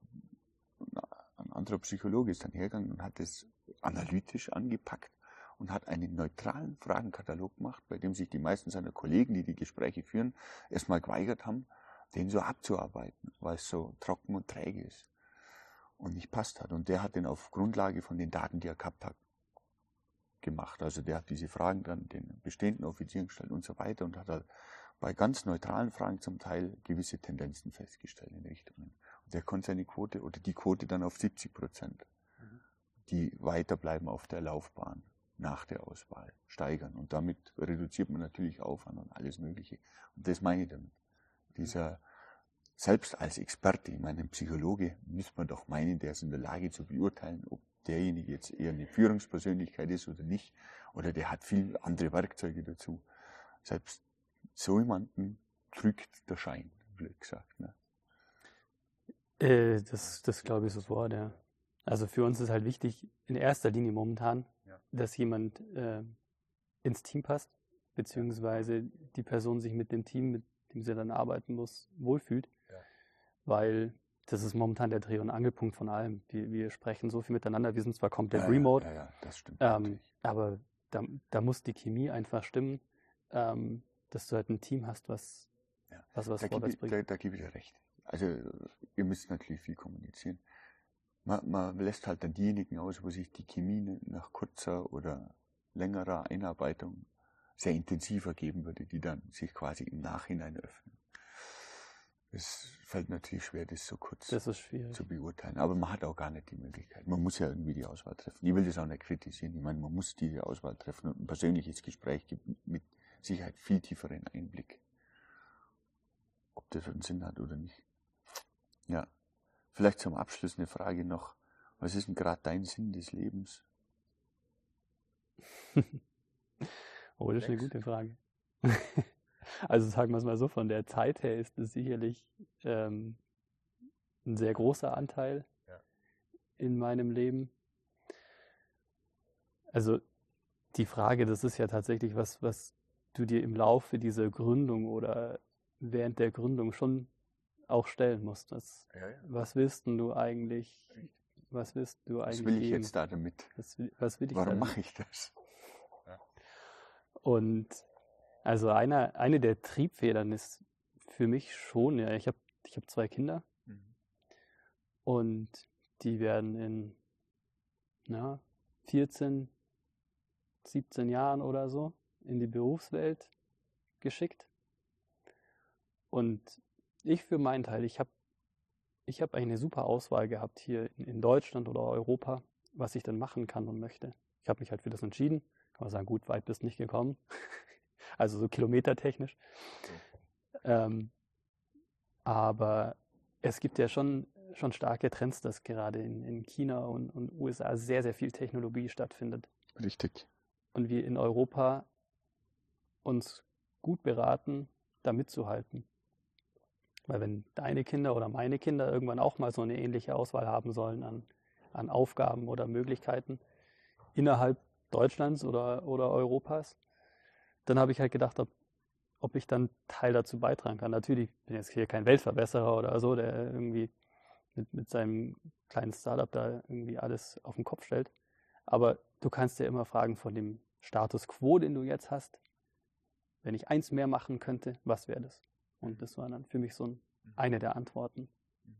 ein anderer Psychologe ist dann hergegangen und hat das analytisch angepackt und hat einen neutralen Fragenkatalog gemacht, bei dem sich die meisten seiner Kollegen, die die Gespräche führen, erstmal geweigert haben, den so abzuarbeiten, weil es so trocken und träge ist und nicht passt hat. Und der hat den auf Grundlage von den Daten, die er gehabt hat, gemacht. Also der hat diese Fragen dann den bestehenden Offizieren gestellt und so weiter und hat halt bei ganz neutralen Fragen zum Teil gewisse Tendenzen festgestellt in Richtungen. Und der konnte seine Quote oder die Quote dann auf 70 Prozent, mhm. die weiterbleiben auf der Laufbahn nach der Auswahl steigern. Und damit reduziert man natürlich Aufwand und alles Mögliche. Und das meine ich damit. Dieser, selbst als Experte, ich meine, ein Psychologe, müsste man doch meinen, der ist in der Lage zu beurteilen, ob derjenige jetzt eher eine Führungspersönlichkeit ist oder nicht, oder der hat viel andere Werkzeuge dazu. Selbst so jemanden trügt der Schein, blöd gesagt. Ne? Äh, das, das glaube ich sofort, ja. Also für uns ist halt wichtig, in erster Linie momentan. Dass jemand äh, ins Team passt, beziehungsweise die Person sich mit dem Team, mit dem sie dann arbeiten muss, wohlfühlt. Ja. Weil das ist momentan der Dreh- und Angelpunkt von allem. Wir, wir sprechen so viel miteinander, wir sind zwar komplett ja, remote, ja, ja, das stimmt ähm, aber da, da muss die Chemie einfach stimmen, ähm, dass du halt ein Team hast, was was, was da vorwärts bringt. Da, da gebe ich dir recht. Also ihr müsst natürlich viel kommunizieren man, man lässt halt dann diejenigen aus, wo sich die Chemie nach kurzer oder längerer Einarbeitung sehr intensiv ergeben würde, die dann sich quasi im Nachhinein öffnen. Es fällt natürlich schwer, das so kurz das zu beurteilen. Aber man hat auch gar nicht die Möglichkeit. Man muss ja irgendwie die Auswahl treffen. Ich will das auch nicht kritisieren. Ich meine, man muss diese Auswahl treffen und ein persönliches Gespräch gibt mit Sicherheit viel tieferen Einblick. Ob das einen Sinn hat oder nicht. Ja. Vielleicht zum Abschluss eine Frage noch. Was ist denn gerade dein Sinn des Lebens? oh, das ist eine gute Frage. also sagen wir es mal so, von der Zeit her ist es sicherlich ähm, ein sehr großer Anteil ja. in meinem Leben. Also die Frage, das ist ja tatsächlich was, was du dir im Laufe dieser Gründung oder während der Gründung schon auch stellen musst. Das, ja, ja. Was willst du eigentlich? Was willst du eigentlich? Was will ich geben? jetzt da damit? Was, was will ich Warum mache ich das? Ja. Und also einer, eine der Triebfedern ist für mich schon, ja, ich habe ich hab zwei Kinder mhm. und die werden in na, 14, 17 Jahren oder so in die Berufswelt geschickt. Und ich für meinen Teil, ich habe ich hab eine super Auswahl gehabt hier in, in, Deutschland oder Europa, was ich denn machen kann und möchte. Ich habe mich halt für das entschieden. Kann man sagen, gut, weit bist nicht gekommen. also so kilometertechnisch. Ähm, aber es gibt ja schon, schon starke Trends, dass gerade in, in China und, und USA sehr, sehr viel Technologie stattfindet. Richtig. Und wir in Europa uns gut beraten, da mitzuhalten. Weil wenn deine Kinder oder meine Kinder irgendwann auch mal so eine ähnliche Auswahl haben sollen an, an Aufgaben oder Möglichkeiten innerhalb Deutschlands oder, oder Europas, dann habe ich halt gedacht, ob, ob ich dann Teil dazu beitragen kann. Natürlich bin ich jetzt hier kein Weltverbesserer oder so, der irgendwie mit, mit seinem kleinen Startup da irgendwie alles auf den Kopf stellt. Aber du kannst dir immer fragen von dem Status quo, den du jetzt hast, wenn ich eins mehr machen könnte, was wäre das? Und das war dann für mich so ein, mhm. eine der Antworten mhm.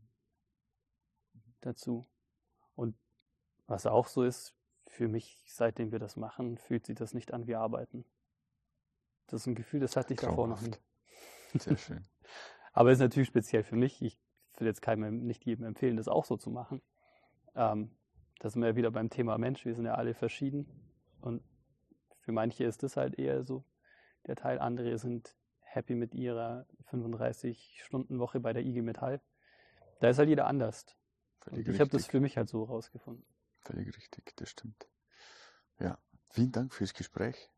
Dazu. Und was auch so ist, für mich, seitdem wir das machen, fühlt sich das nicht an wie Arbeiten. Das ist ein Gefühl, das hatte ich Traumhaft. davor noch nicht. Sehr schön. Aber es ist natürlich speziell für mich. Ich will jetzt keinem, nicht jedem empfehlen, das auch so zu machen. Ähm, da sind wir ja wieder beim Thema Mensch. Wir sind ja alle verschieden. Und für manche ist das halt eher so der Teil. Andere sind happy mit ihrer 35-Stunden-Woche bei der IG Metall. Da ist halt jeder anders. Völlig ich habe das für mich halt so rausgefunden. Völlig richtig, das stimmt. Ja, vielen Dank fürs Gespräch.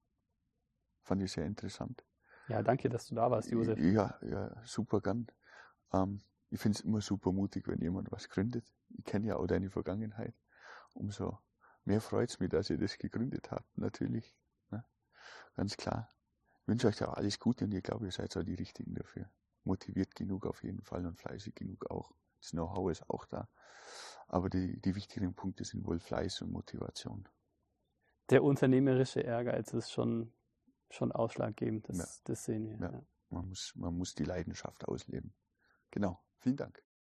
Fand ich sehr interessant. Ja, danke, dass du da warst, Josef. Ja, ja super gern. Ähm, ich finde es immer super mutig, wenn jemand was gründet. Ich kenne ja auch deine Vergangenheit. Umso mehr freut es mich, dass ihr das gegründet habt, natürlich. Ne? Ganz klar. Ich wünsche euch da alles Gute und ich glaube, ihr seid auch die Richtigen dafür. Motiviert genug auf jeden Fall und fleißig genug auch. Das Know-how ist auch da. Aber die, die wichtigen Punkte sind wohl Fleiß und Motivation. Der unternehmerische Ehrgeiz ist schon, schon ausschlaggebend. Das, ja. das sehen wir. Ja. Ja. Man, muss, man muss die Leidenschaft ausleben. Genau. Vielen Dank.